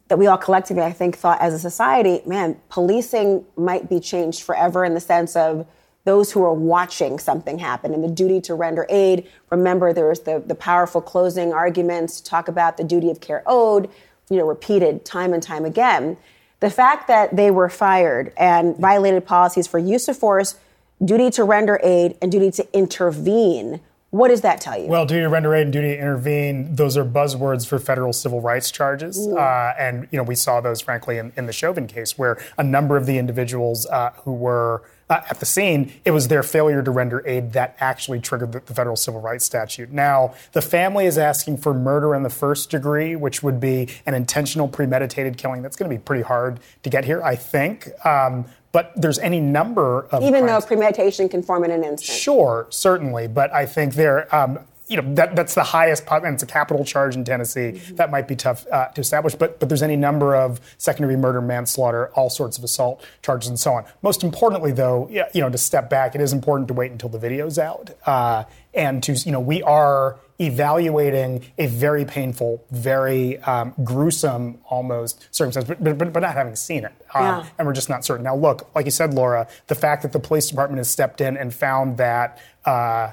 that we all collectively, I think, thought as a society, man, policing might be changed forever in the sense of those who are watching something happen and the duty to render aid. Remember, there was the, the powerful closing arguments, talk about the duty of care owed, you know, repeated time and time again. The fact that they were fired and violated policies for use of force, duty to render aid, and duty to intervene. What does that tell you? Well, duty to render aid and duty to intervene, those are buzzwords for federal civil rights charges. Uh, and, you know, we saw those, frankly, in, in, the Chauvin case, where a number of the individuals uh, who were uh, at the scene, it was their failure to render aid that actually triggered the, the, federal civil rights statute. Now, the family is asking for murder in the first degree, which would be an intentional premeditated killing. That's going to be pretty hard to get here, I think. Um, but there's any number of even crimes. though premeditation can form in an instant. Sure, certainly, but I think there. Um, you know that that's the highest, and it's a capital charge in Tennessee. Mm-hmm. That might be tough uh, to establish, but but there's any number of secondary murder, manslaughter, all sorts of assault charges, and so on. Most importantly, though, you know, to step back, it is important to wait until the video's out, uh, and to you know, we are evaluating a very painful, very um, gruesome, almost circumstance, but, but, but not having seen it. Um, yeah. And we're just not certain. Now, look, like you said, Laura, the fact that the police department has stepped in and found that. Uh,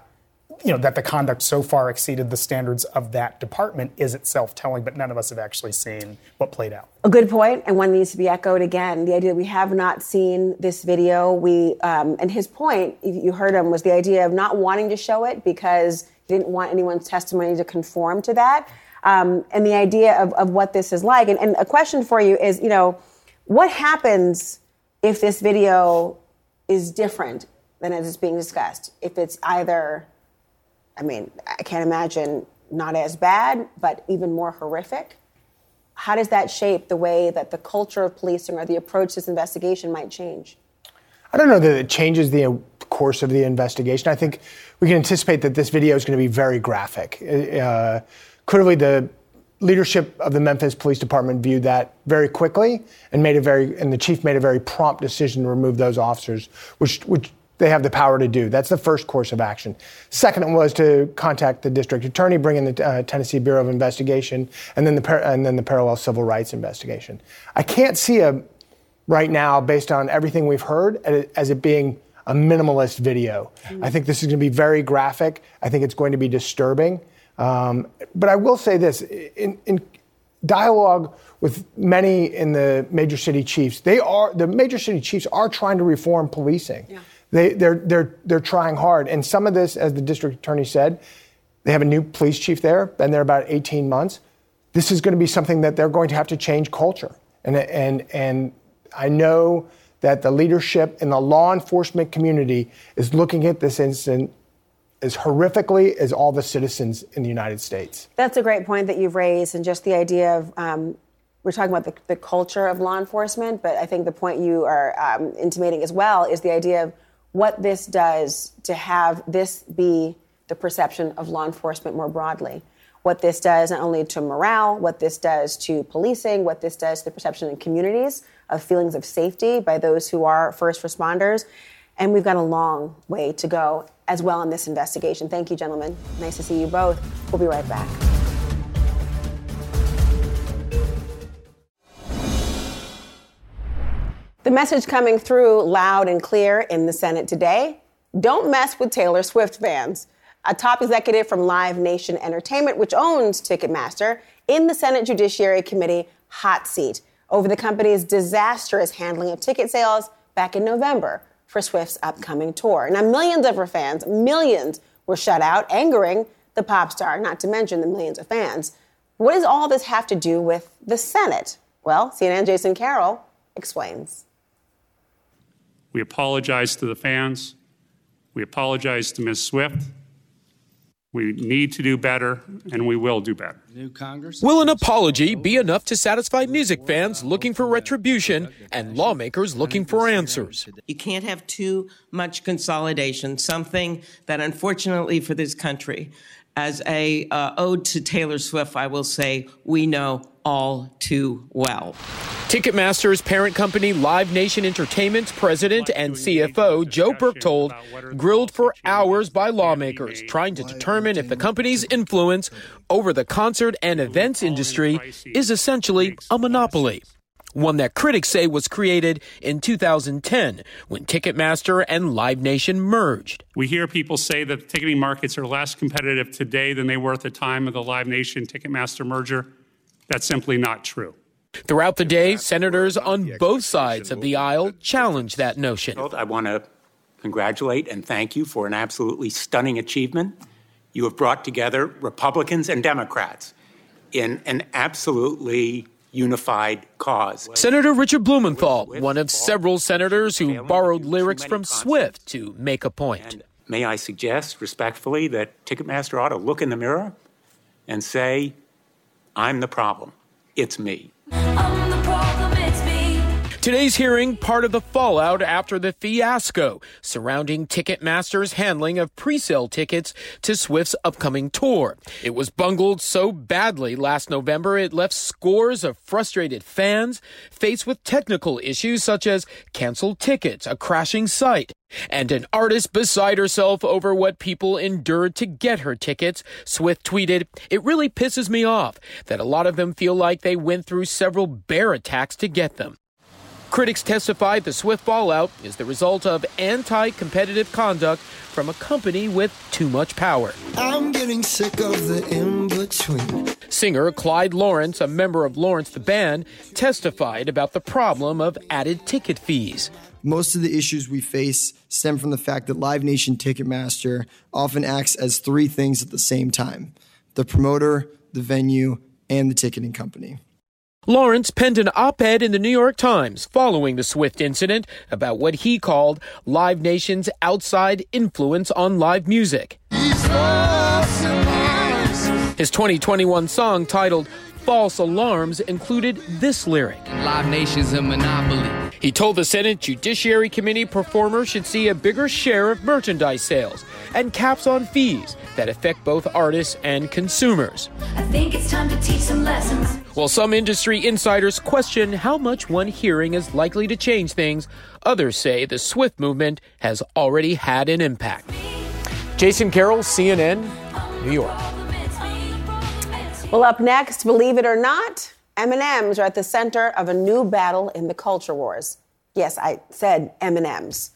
you know that the conduct so far exceeded the standards of that department is itself telling, but none of us have actually seen what played out. A good point, and one needs to be echoed again. The idea that we have not seen this video. We um, and his point, you heard him, was the idea of not wanting to show it because he didn't want anyone's testimony to conform to that, um, and the idea of, of what this is like. And, and a question for you is, you know, what happens if this video is different than as it's being discussed? If it's either I mean, I can't imagine not as bad, but even more horrific. How does that shape the way that the culture of policing or the approach to this investigation might change? I don't know that it changes the course of the investigation. I think we can anticipate that this video is going to be very graphic. Uh, clearly, the leadership of the Memphis Police Department viewed that very quickly and made a very and the chief made a very prompt decision to remove those officers, which which they have the power to do. That's the first course of action. Second was to contact the district attorney, bring in the uh, Tennessee Bureau of Investigation, and then the par- and then the parallel civil rights investigation. I can't see a right now, based on everything we've heard, as it being a minimalist video. Mm-hmm. I think this is going to be very graphic. I think it's going to be disturbing. Um, but I will say this: in, in dialogue with many in the major city chiefs, they are the major city chiefs are trying to reform policing. Yeah. They, they're, they're, they're trying hard. And some of this, as the district attorney said, they have a new police chief there, been there about 18 months. This is going to be something that they're going to have to change culture. And, and, and I know that the leadership in the law enforcement community is looking at this incident as horrifically as all the citizens in the United States. That's a great point that you've raised, and just the idea of um, we're talking about the, the, culture of law enforcement, but I think the point you are um, intimating as well is the idea of what this does to have this be the perception of law enforcement more broadly. What this does not only to morale, what this does to policing, what this does to the perception in communities of feelings of safety by those who are first responders. And we've got a long way to go as well in this investigation. Thank you, gentlemen. Nice to see you both. We'll be right back. The message coming through loud and clear in the Senate today don't mess with Taylor Swift fans. A top executive from Live Nation Entertainment, which owns Ticketmaster, in the Senate Judiciary Committee hot seat over the company's disastrous handling of ticket sales back in November for Swift's upcoming tour. Now, millions of her fans, millions, were shut out, angering the pop star, not to mention the millions of fans. What does all this have to do with the Senate? Well, CNN Jason Carroll explains. We apologize to the fans. We apologize to Ms. Swift. We need to do better, and we will do better. New Congress. Will an apology be enough to satisfy music fans looking for retribution and lawmakers looking for answers? You can't have too much consolidation, something that unfortunately for this country, as a uh, ode to Taylor Swift, I will say we know all too well. Ticketmaster's parent company Live Nation Entertainment's president and CFO Joe Berchtold grilled for hours by lawmakers trying to determine if the company's influence over the concert and events industry is essentially a monopoly. One that critics say was created in 2010 when Ticketmaster and Live Nation merged. We hear people say that the ticketing markets are less competitive today than they were at the time of the Live Nation Ticketmaster merger. That's simply not true. Throughout the day, senators on both sides of the aisle challenged that notion. I want to congratulate and thank you for an absolutely stunning achievement. You have brought together Republicans and Democrats in an absolutely unified cause. Senator Richard Blumenthal, one of several senators who borrowed lyrics from Swift to make a point. And may I suggest respectfully that Ticketmaster ought to look in the mirror and say, I'm the problem. It's me. Oh, Today's hearing part of the fallout after the fiasco surrounding Ticketmaster's handling of pre-sale tickets to Swift's upcoming tour. It was bungled so badly last November it left scores of frustrated fans faced with technical issues such as canceled tickets, a crashing site, and an artist beside herself over what people endured to get her tickets, Swift tweeted, It really pisses me off that a lot of them feel like they went through several bear attacks to get them. Critics testified the Swift fallout is the result of anti competitive conduct from a company with too much power. I'm getting sick of the in between. Singer Clyde Lawrence, a member of Lawrence the Band, testified about the problem of added ticket fees. Most of the issues we face stem from the fact that Live Nation Ticketmaster often acts as three things at the same time the promoter, the venue, and the ticketing company. Lawrence penned an op ed in the New York Times following the Swift incident about what he called Live Nation's outside influence on live music. His 2021 song titled False Alarms included this lyric Live Nation's a monopoly. He told the Senate Judiciary Committee performers should see a bigger share of merchandise sales and caps on fees that affect both artists and consumers. I think it's time to teach some lessons. While some industry insiders question how much one hearing is likely to change things, others say the Swift movement has already had an impact. Jason Carroll, CNN, New York. Well, up next, believe it or not, M&Ms are at the center of a new battle in the culture wars. Yes, I said M&Ms.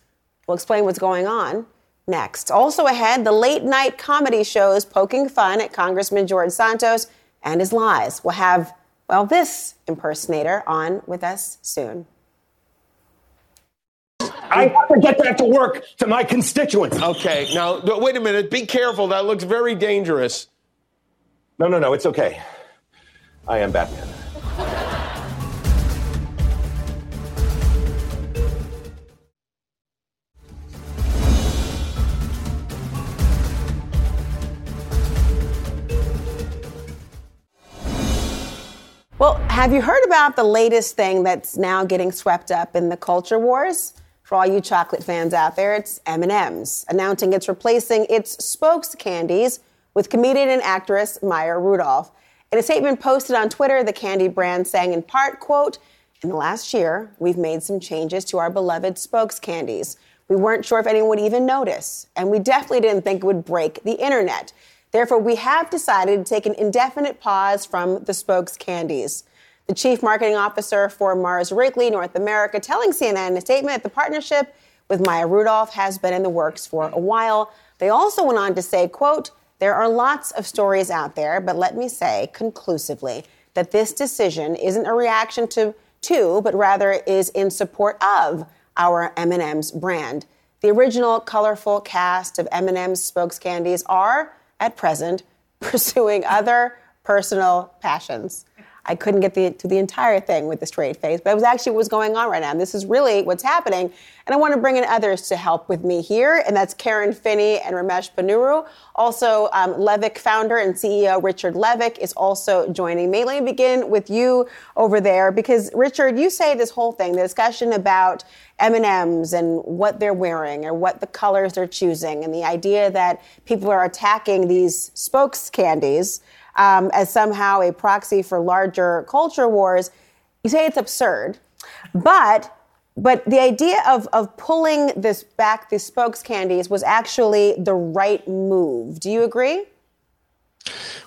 We'll explain what's going on next. Also ahead, the late night comedy shows poking fun at Congressman George Santos and his lies. We'll have, well, this impersonator on with us soon. I have to get back to work to my constituents. Okay, now wait a minute. Be careful. That looks very dangerous. No, no, no. It's okay. I am Batman. Well, have you heard about the latest thing that's now getting swept up in the culture wars? For all you chocolate fans out there, it's M&M's, announcing it's replacing its spokes candies with comedian and actress Maya Rudolph. In a statement posted on Twitter, the candy brand sang in part, quote, in the last year, we've made some changes to our beloved spokes candies. We weren't sure if anyone would even notice, and we definitely didn't think it would break the internet. Therefore, we have decided to take an indefinite pause from the spokes candies. The chief marketing officer for Mars Wrigley North America telling CNN in a statement that the partnership with Maya Rudolph has been in the works for a while. They also went on to say, quote, there are lots of stories out there, but let me say conclusively that this decision isn't a reaction to, to but rather is in support of our M&M's brand. The original colorful cast of M&M's spokes candies are at present [LAUGHS] pursuing other personal passions. I couldn't get the, to the entire thing with a straight face, but it was actually what was going on right now. And this is really what's happening. And I want to bring in others to help with me here, and that's Karen Finney and Ramesh Ponnuru. Also, um, Levick founder and CEO Richard Levick is also joining me. Let me begin with you over there, because Richard, you say this whole thing, the discussion about M&Ms and what they're wearing or what the colors they're choosing, and the idea that people are attacking these spokes candies um, as somehow a proxy for larger culture wars, you say it's absurd. But but the idea of, of pulling this back, these spokes candies, was actually the right move. Do you agree?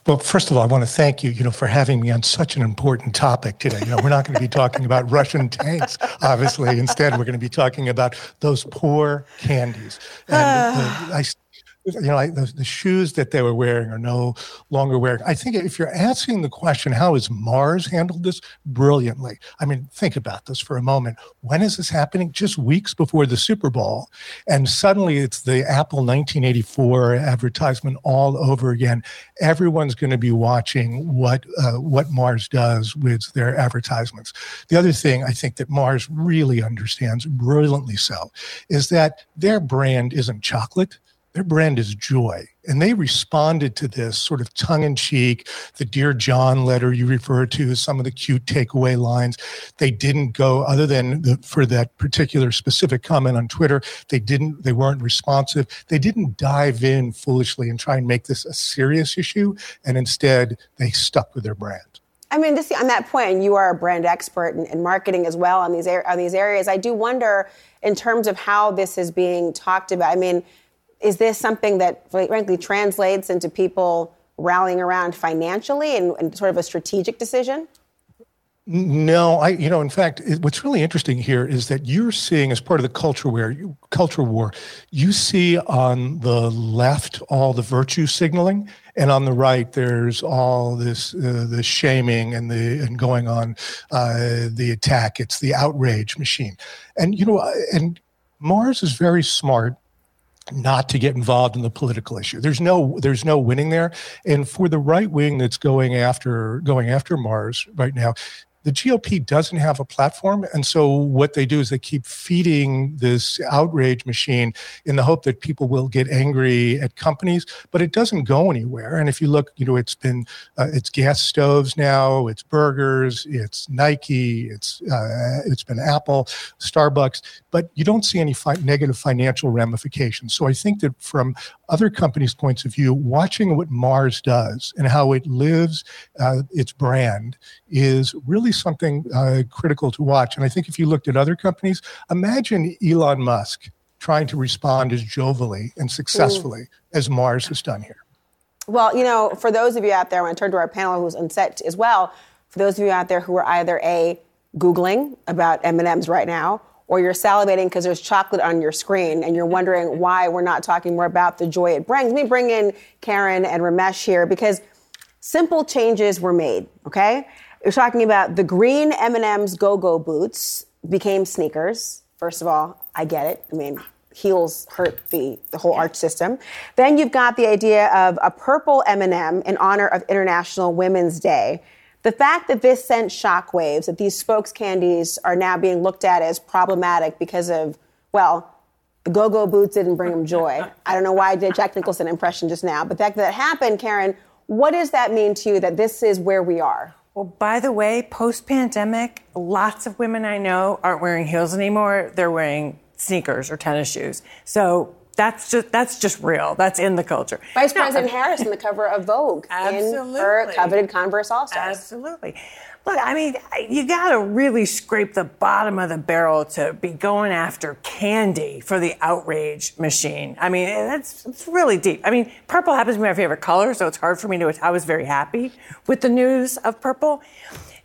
Well, first of all, I want to thank you, you know, for having me on such an important topic today. You know, we're not going to be talking about [LAUGHS] Russian tanks, obviously. Instead, we're going to be talking about those poor candies. And uh, I you know, I, the, the, shoes that they were wearing are no longer wearing. I think if you're asking the question, how has Mars handled this? Brilliantly. I mean, think about this for a moment. When is this happening? Just weeks before the Super Bowl. And suddenly it's the Apple 1984 advertisement all over again. Everyone's going to be watching what, uh, what Mars does with their advertisements. The other thing I think that Mars really understands, brilliantly so, is that their brand isn't chocolate their brand is joy. And they responded to this sort of tongue in cheek, the Dear John letter you refer to, some of the cute takeaway lines. They didn't go, other than the, for that particular specific comment on Twitter, they didn't, they weren't responsive. They didn't dive in foolishly and try and make this a serious issue. And instead, they stuck with their brand. I mean, just on that point, you are a brand expert in, in marketing as well on these, on these areas. I do wonder, in terms of how this is being talked about. I mean, is this something that frankly translates into people rallying around financially and, and sort of a strategic decision? No, I, you know, in fact, it, what's really interesting here is that you're seeing as part of the culture war, culture war, you see on the left all the virtue signaling, and on the right there's all this uh, the shaming and the and going on uh, the attack. It's the outrage machine, and you know, and Mars is very smart not to get involved in the political issue. There's no there's no winning there. And for the right wing that's going after going after Mars right now, the GOP doesn't have a platform. And so what they do is they keep feeding this outrage machine in the hope that people will get angry at companies, but it doesn't go anywhere. And if you look, you know, it's been, uh, it's gas stoves now, it's burgers, it's Nike, it's, uh, it's been Apple, Starbucks, but you don't see any fi- negative financial ramifications. So I think that from other companies' points of view, watching what Mars does and how it lives uh, its brand is really something uh, critical to watch. And I think if you looked at other companies, imagine Elon Musk trying to respond as jovially and successfully mm. as Mars has done here. Well, you know, for those of you out there, I want to turn to our panel who's on set as well. For those of you out there who are either a googling about M&Ms right now or you're salivating because there's chocolate on your screen and you're wondering why we're not talking more about the joy it brings. Let me bring in Karen and Ramesh here because simple changes were made, okay? You're talking about the green M&M's Go-Go boots became sneakers. First of all, I get it. I mean, heels hurt the, the whole arch system. Then you've got the idea of a purple M&M in honor of International Women's Day. The fact that this sent shockwaves, that these spokes candies are now being looked at as problematic because of, well, the go-go boots didn't bring them joy. I don't know why I did Jack Nicholson impression just now, but that that happened, Karen. What does that mean to you that this is where we are? Well, by the way, post pandemic, lots of women I know aren't wearing heels anymore. They're wearing sneakers or tennis shoes. So that's just that's just real. That's in the culture. Vice no, President [LAUGHS] Harris on the cover of Vogue absolutely. in her coveted Converse All Stars. Absolutely. Look, I mean, you got to really scrape the bottom of the barrel to be going after candy for the outrage machine. I mean, eh, that's it's really deep. I mean, purple happens to be my favorite color, so it's hard for me to. I was very happy with the news of purple.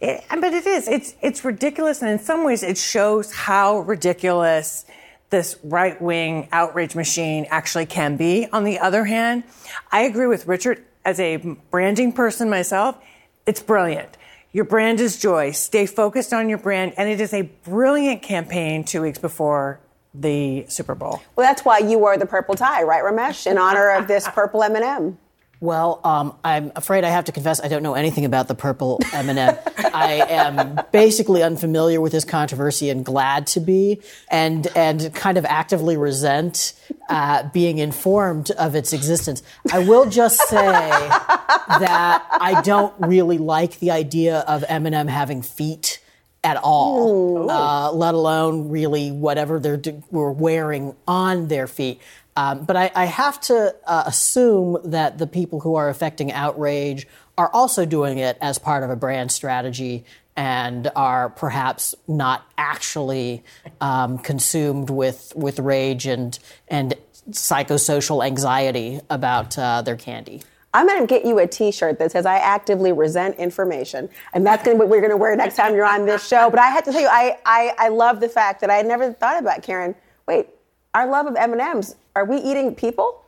Eh, it, but it is. It's it's ridiculous, and in some ways, it shows how ridiculous this right wing outrage machine actually can be. On the other hand, I agree with Richard as a branding person myself. It's brilliant. Your brand is joy. Stay focused on your brand. And it is a brilliant campaign two weeks before the Super Bowl. Well, that's why you wore the purple tie, right, Ramesh, in honor of this [LAUGHS] purple M&M. Well, um, I'm afraid I have to confess I don't know anything about the purple M&M. I am basically unfamiliar with this controversy and glad to be, and and kind of actively resent uh, being informed of its existence. I will just say that I don't really like the idea of M&M having feet at all, uh, let alone really whatever they're d- were wearing on their feet. Um, but I, I have to uh, assume that the people who are affecting outrage are also doing it as part of a brand strategy and are perhaps not actually um, consumed with with rage and and psychosocial anxiety about uh, their candy. I'm going to get you a T-shirt that says "I actively resent information," and that's going to be what we're going to wear next time you're on this show. But I had to tell you, I I, I love the fact that I had never thought about Karen. Wait, our love of M and M's. Are we eating people?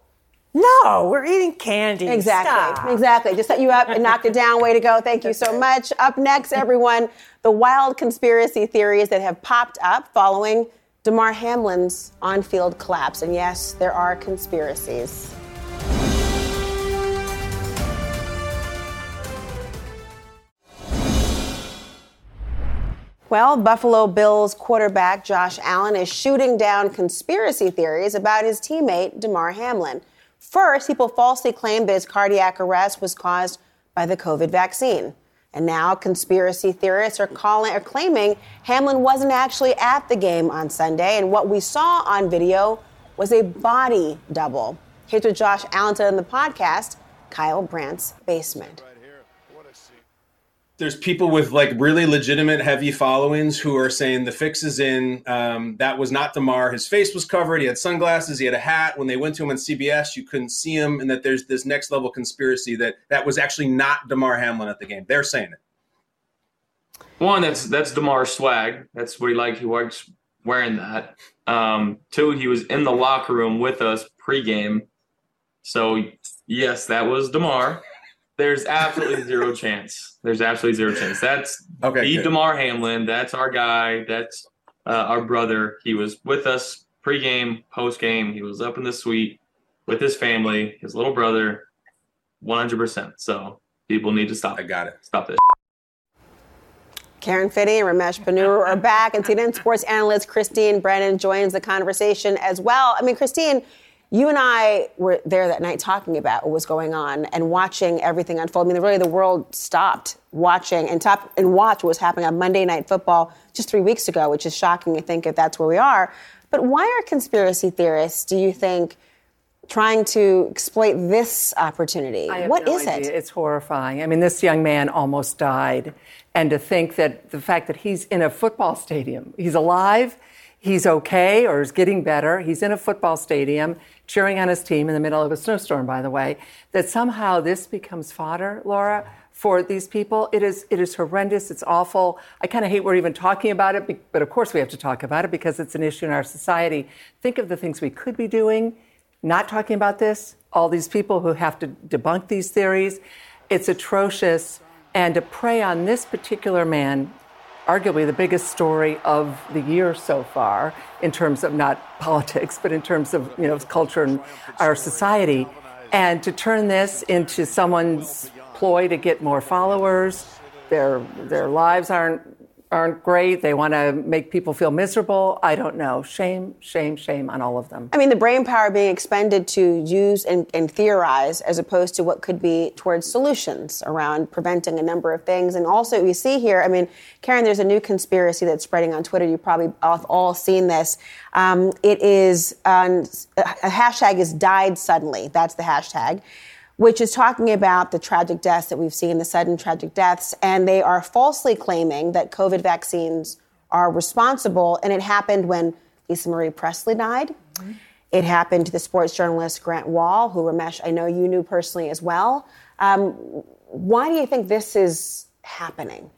No, we're eating candy. Exactly. Stop. Exactly. Just set you up and knocked it down. Way to go. Thank you so much. Up next, everyone, the wild conspiracy theories that have popped up following Damar Hamlin's on-field collapse. And yes, there are conspiracies. Well, Buffalo Bills quarterback Josh Allen is shooting down conspiracy theories about his teammate Damar Hamlin. First, people falsely claimed that his cardiac arrest was caused by the COVID vaccine. And now conspiracy theorists are calling are claiming Hamlin wasn't actually at the game on Sunday, and what we saw on video was a body double. Here's what Josh Allen said in the podcast, Kyle Brandt's basement. There's people with like really legitimate heavy followings who are saying the fix is in. Um, that was not Damar. His face was covered. He had sunglasses. He had a hat. When they went to him on CBS, you couldn't see him, and that there's this next level conspiracy that that was actually not Damar Hamlin at the game. They're saying it. One, that's that's Damar's swag. That's what he liked. He likes wearing that. Um, two, he was in the locker room with us pregame. So yes, that was Damar. There's absolutely zero [LAUGHS] chance. There's absolutely zero chance. That's Okay, the good. Damar Hamlin. That's our guy. That's uh, our brother. He was with us pregame, postgame. He was up in the suite with his family, his little brother, 100%. So people need to stop. I got it. Stop this. Karen Finney and Ramesh Ponnuru are back, and CNN sports analyst Christine Brennan joins the conversation as well. I mean, Christine, you and I were there that night talking about what was going on and watching everything unfold. I mean, really, the world stopped watching and top and watch what was happening on Monday Night Football just three weeks ago, which is shocking to think if that's where we are. But why are conspiracy theorists, do you think, trying to exploit this opportunity? What no is idea. it? It's horrifying. I mean, this young man almost died. And to think that the fact that he's in a football stadium, he's alive, he's okay, or is getting better, he's in a football stadium cheering on his team in the middle of a snowstorm, by the way, that somehow this becomes fodder, Laura, for these people. It is, it is horrendous. It's awful. I kind of hate we're even talking about it, but of course we have to talk about it because it's an issue in our society. Think of the things we could be doing not talking about this, all these people who have to debunk these theories. It's atrocious. And to prey on this particular man, arguably the biggest story of the year so far, in terms of not politics, but in terms of you know culture and our society, and to turn this into someone's ploy to get more followers, their their lives aren't aren't great. They want to make people feel miserable. I don't know. Shame, shame, shame on all of them. I mean, the brain power being expended to use and, and theorize as opposed to what could be towards solutions around preventing a number of things. And also, we see here, I mean, Karen, there's a new conspiracy that's spreading on Twitter. You've probably all, all seen this. Um, it is, um, a hashtag is died suddenly. That's the hashtag which is talking about the tragic deaths that we've seen, the sudden tragic deaths, and they are falsely claiming that COVID vaccines are responsible. And it happened when Lisa Marie Presley died. It happened to the sports journalist Grant Wahl, who Ramesh, I know you knew personally as well. Um, why do you think this is happening?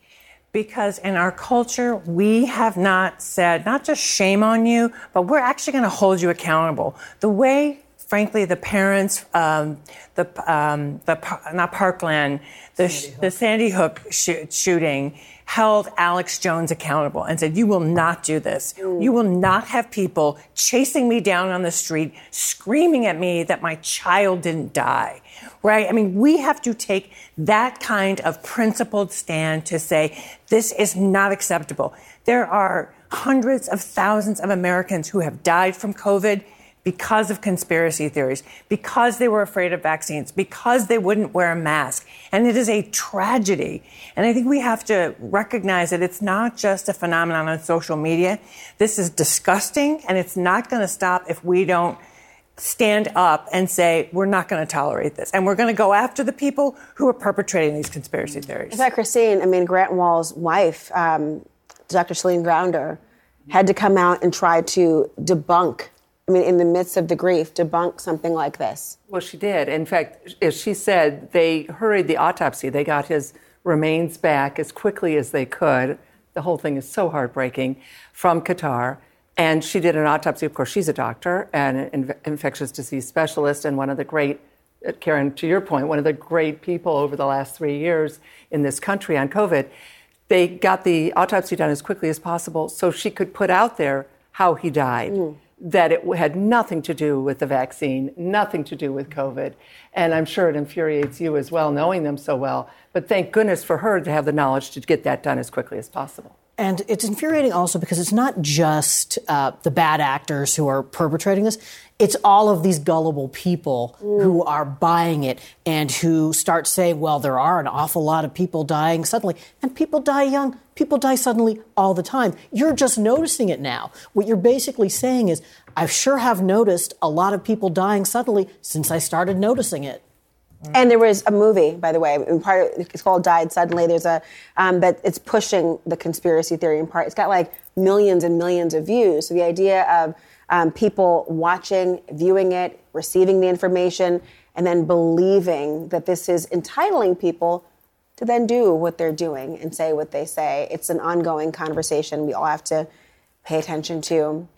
Because in our culture, we have not said, not just shame on you, but we're actually going to hold you accountable. The way frankly, the parents, um, the, um, the not Parkland, the Sandy, the Sandy Hook sh- shooting held Alex Jones accountable and said, You will not do this. You will not have people chasing me down on the street, screaming at me that my child didn't die. Right? I mean, we have to take that kind of principled stand to say, This is not acceptable. There are hundreds of thousands of Americans who have died from COVID because of conspiracy theories, because they were afraid of vaccines, because they wouldn't wear a mask. And it is a tragedy. And I think we have to recognize that it's not just a phenomenon on social media. This is disgusting, and it's not going to stop if we don't stand up and say, we're not going to tolerate this. And we're going to go after the people who are perpetrating these conspiracy theories. In fact, Christine, I mean, Grant Wahl's wife, um, Dr. Celine Gounder, had to come out and try to debunk I mean, in the midst of the grief, debunk something like this? Well, she did. In fact, as she said, they hurried the autopsy. They got his remains back as quickly as they could. The whole thing is so heartbreaking from Qatar. And she did an autopsy. Of course, she's a doctor and an infectious disease specialist, and one of the great, uh, Karen, to your point, one of the great people over the last three years in this country on COVID. They got the autopsy done as quickly as possible so she could put out there how he died. Mm that it had nothing to do with the vaccine, nothing to do with COVID. And I'm sure it infuriates you as well, knowing them so well. But thank goodness for her to have the knowledge to get that done as quickly as possible. And it's infuriating also because it's not just uh, the bad actors who are perpetrating this. It's all of these gullible people mm. who are buying it and who start saying, well, there are an awful lot of people dying suddenly. And people die young. People die suddenly all the time. You're just noticing it now. What you're basically saying is, I sure have noticed a lot of people dying suddenly since I started noticing it. And there was a movie, by the way, part it's called "Died Suddenly." There's a um, that it's pushing the conspiracy theory in part. It's got like millions and millions of views. So the idea of um, people watching, viewing it, receiving the information, and then believing that this is entitling people to then do what they're doing and say what they say. It's an ongoing conversation we all have to pay attention to.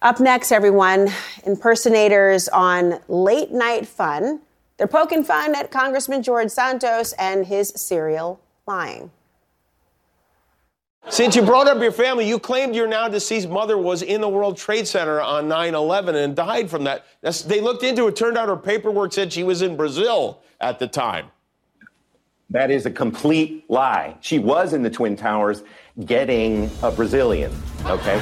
Up next, everyone, impersonators on late night fun they're poking fun at Congressman George Santos and his serial lying. Since you brought up your family, you claimed your now deceased mother was in the World Trade Center on 9 11 and died from that. They looked into it. Turned out her paperwork said she was in Brazil at the time. That is a complete lie. She was in the Twin Towers getting a Brazilian, okay?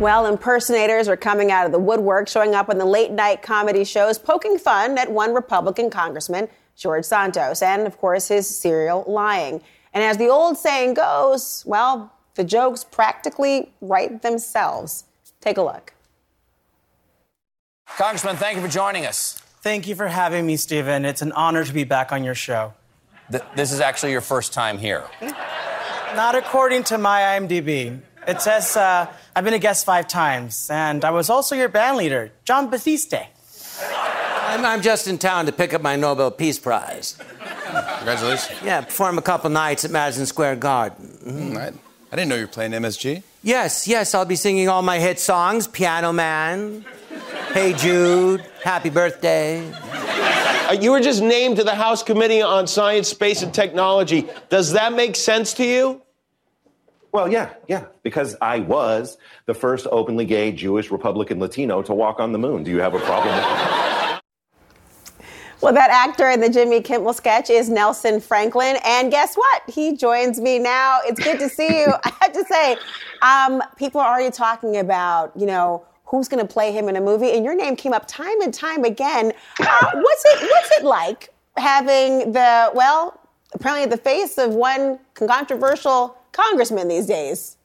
Well, impersonators are coming out of the woodwork, showing up on the late night comedy shows, poking fun at one Republican congressman, George Santos, and of course his serial lying. And as the old saying goes, well, the jokes practically write themselves. Take a look. Congressman, thank you for joining us. Thank you for having me, Stephen. It's an honor to be back on your show. Th- this is actually your first time here. Not according to my IMDb. It says uh, I've been a guest five times, and I was also your band leader, Jon Batiste. I'm, I'm just in town to pick up my Nobel Peace Prize. Congratulations. Yeah, perform a couple nights at Madison Square Garden. Mm-hmm. I, I didn't know you were playing MSG. Yes, yes, I'll be singing all my hit songs Piano Man, Hey Jude, Happy Birthday. Uh, you were just named to the House Committee on Science, Space, and Technology. Does that make sense to you? Well, yeah, yeah, because I was the first openly gay Jewish Republican Latino to walk on the moon. Do you have a problem? Well, that actor in the Jimmy Kimmel sketch is Nelson Franklin. And guess what? He joins me now. It's good to see you. [LAUGHS] I have to say, um, people are already talking about, you know, who's going to play him in a movie. And your name came up time and time again. Uh, what's it What's it like having the, well, apparently the face of one controversial congressman these days?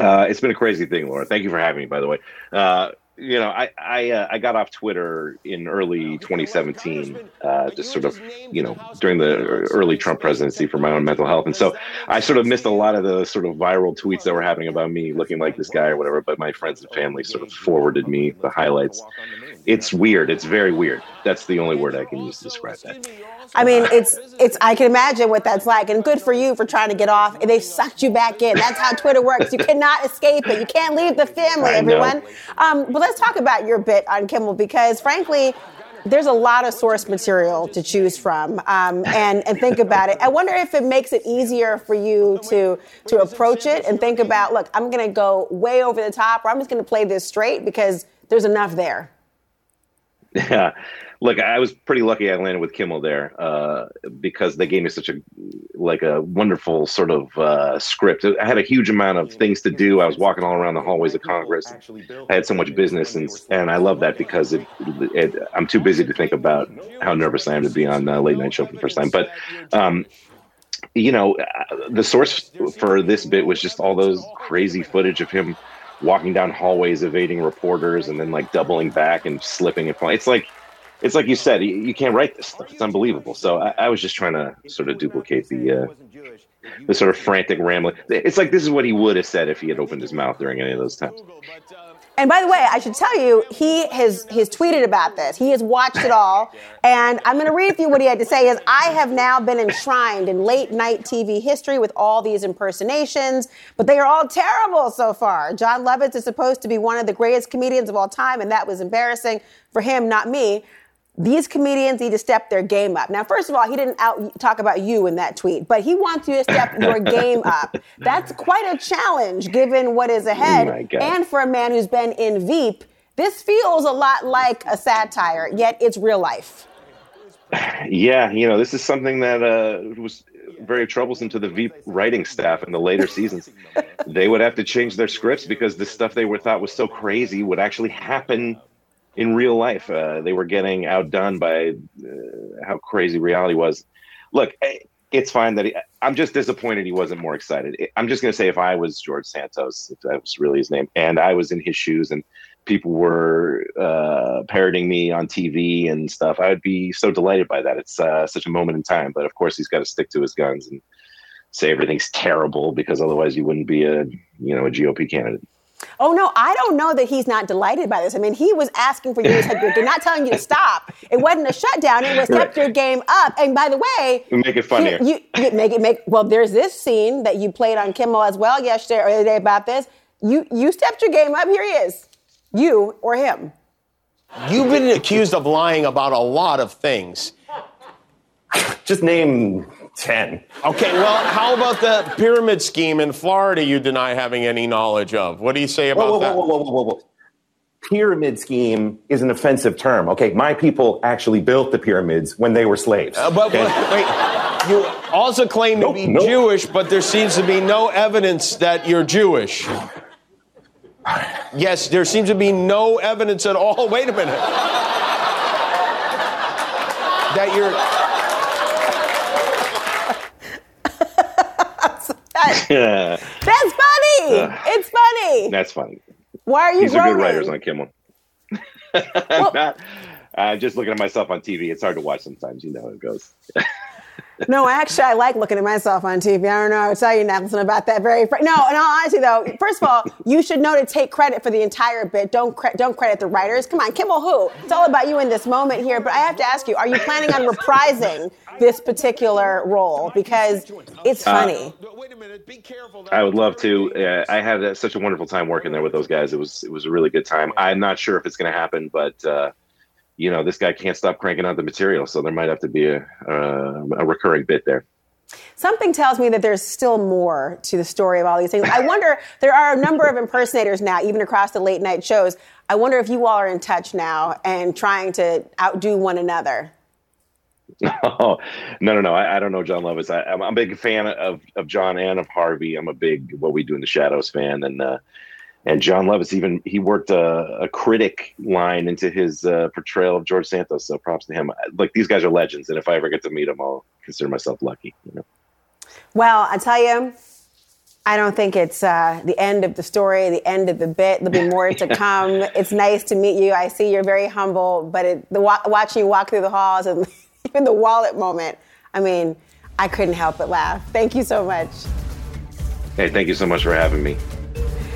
Uh, it's been a crazy thing, Laura. Thank you for having me, by the way. Uh, you know, I I, uh, I got off Twitter in early 2017, uh, just sort of, you know, during the early Trump presidency for my own mental health, and so I sort of missed a lot of the sort of viral tweets that were happening about me looking like this guy or whatever. But my friends and family sort of forwarded me the highlights. It's weird. It's very weird. That's the only word I can use to describe that. I mean, it's it's. I can imagine what that's like, and good for you for trying to get off. And They sucked you back in. That's how Twitter works. You cannot escape it. You can't leave the family, everyone. Um, but let's talk about your bit on Kimmel because, frankly, there's a lot of source material to choose from, um, and and think about it. I wonder if it makes it easier for you to to approach it and think about, look, I'm going to go way over the top, or I'm just going to play this straight because there's enough there. Yeah. Look, I was pretty lucky I landed with Kimmel there uh, because they gave me such a like a wonderful sort of uh, script. I had a huge amount of things to do. I was walking all around the hallways of Congress. I had so much business, and and I love that because it, it I'm too busy to think about how nervous I am to be on uh, late night show for the first time. But um, you know, uh, the source for this bit was just all those crazy footage of him walking down hallways, evading reporters, and then like doubling back and slipping and falling. It's like, it's like you said, you, can't write this stuff. It's unbelievable. So I, I was just trying to sort of duplicate the uh, the sort of frantic rambling. It's like this is what he would have said if he had opened his mouth during any of those times. And by the way, I should tell you, he has he's tweeted about this. He has watched it all, and I'm going to read for you what he had to say. Is I have now been enshrined in late night TV history with all these impersonations, but they are all terrible so far. Jon Lovitz is supposed to be one of the greatest comedians of all time, and that was embarrassing for him, not me. These comedians need to step their game up. Now, first of all, he didn't out talk about you in that tweet, but he wants you to step your game up. That's quite a challenge given what is ahead. my God. and for a man who's been in Veep, this feels a lot like a satire, yet it's real life. Yeah, you know, this is something that uh, was very troublesome to the Veep writing staff in the later seasons. they would have to change their scripts because the stuff they were thought was so crazy would actually happen in real life. Uh, they were getting outdone by uh, how crazy reality was. Look, eh, it's fine that he, I'm just disappointed he wasn't more excited. I'm just going to say if I was George Santos, if that was really his name, and I was in his shoes and people were uh, parroting me on TV and stuff, I would be so delighted by that. It's uh, such a moment in time. But of course, he's got to stick to his guns and say everything's terrible because otherwise you wouldn't be a you know a GOP candidate. Oh no, I don't know that he's not delighted by this. I mean, he was asking for you to step your game, not telling you to stop. It wasn't a shutdown. It was step Right. your game up. And by the way, We make it funnier. You, you make it make well. There's this scene that you played on Kimmel as well yesterday or the other day about this. You you stepped your game up. Here he is. You or him. You've been accused of lying about a lot of things. Just name 10. Okay, well, how about the pyramid scheme in Florida you deny having any knowledge of? What do you say about Whoa, whoa, that? whoa, whoa, whoa, whoa, whoa. Pyramid scheme is an offensive term. Okay, my people actually built the pyramids when they were slaves. Uh, but, okay? but wait, you also claim to be Jewish, but there seems to be no evidence that you're Jewish. Yes, there seems to be no evidence at all. Wait a minute. that you're. [LAUGHS] Yeah, That's funny. Ugh. it's funny. that's funny. Why are you These are good writers on Kimmel. [LAUGHS] I'm not. Uh, just looking at myself on TV, it's hard to watch sometimes. You know how it goes. [LAUGHS] No, actually, I like looking at myself on TV. I don't know. I'll tell you, Nelson, about that very. Fr- no, in all honesty, though, first of all, you should know to take credit for the entire bit. Don't cre- don't credit the writers. Come on, Kimmel, who? It's all about you in this moment here. But I have to ask you: Are you planning on reprising this particular role because it's funny? Uh, funny? I would love to. Uh, I had uh, such a wonderful time working there with those guys. It was it was a really good time. I'm not sure if it's going to happen, but uh, you know, this guy can't stop cranking out the material, so there might have to be a uh, a recurring bit there. Something tells me that there's still more to the story of all these things. I [LAUGHS] wonder, there are a number of impersonators now, even across the late night shows. I wonder if you all are in touch now and trying to outdo one another. Oh [LAUGHS] no no no! I, I don't know Jon Lovitz. I, I'm, I'm a big fan of of Jon and of Harvey. I'm a big What We Do in the Shadows fan, and uh, and Jon Lovitz even he worked a, a critic line into his uh, portrayal of George Santos. So props to him. Like these guys are legends, and if I ever get to meet them, I'll consider myself lucky. You know. Well, I tell you, I don't think it's uh, the end of the story, the end of the bit. There'll be [LAUGHS] more to come. It's nice to meet you. I see you're very humble, but it, the wa- watching you walk through the halls and [LAUGHS] even the wallet moment, I mean, I couldn't help but laugh. Thank you so much. Hey, thank you so much for having me.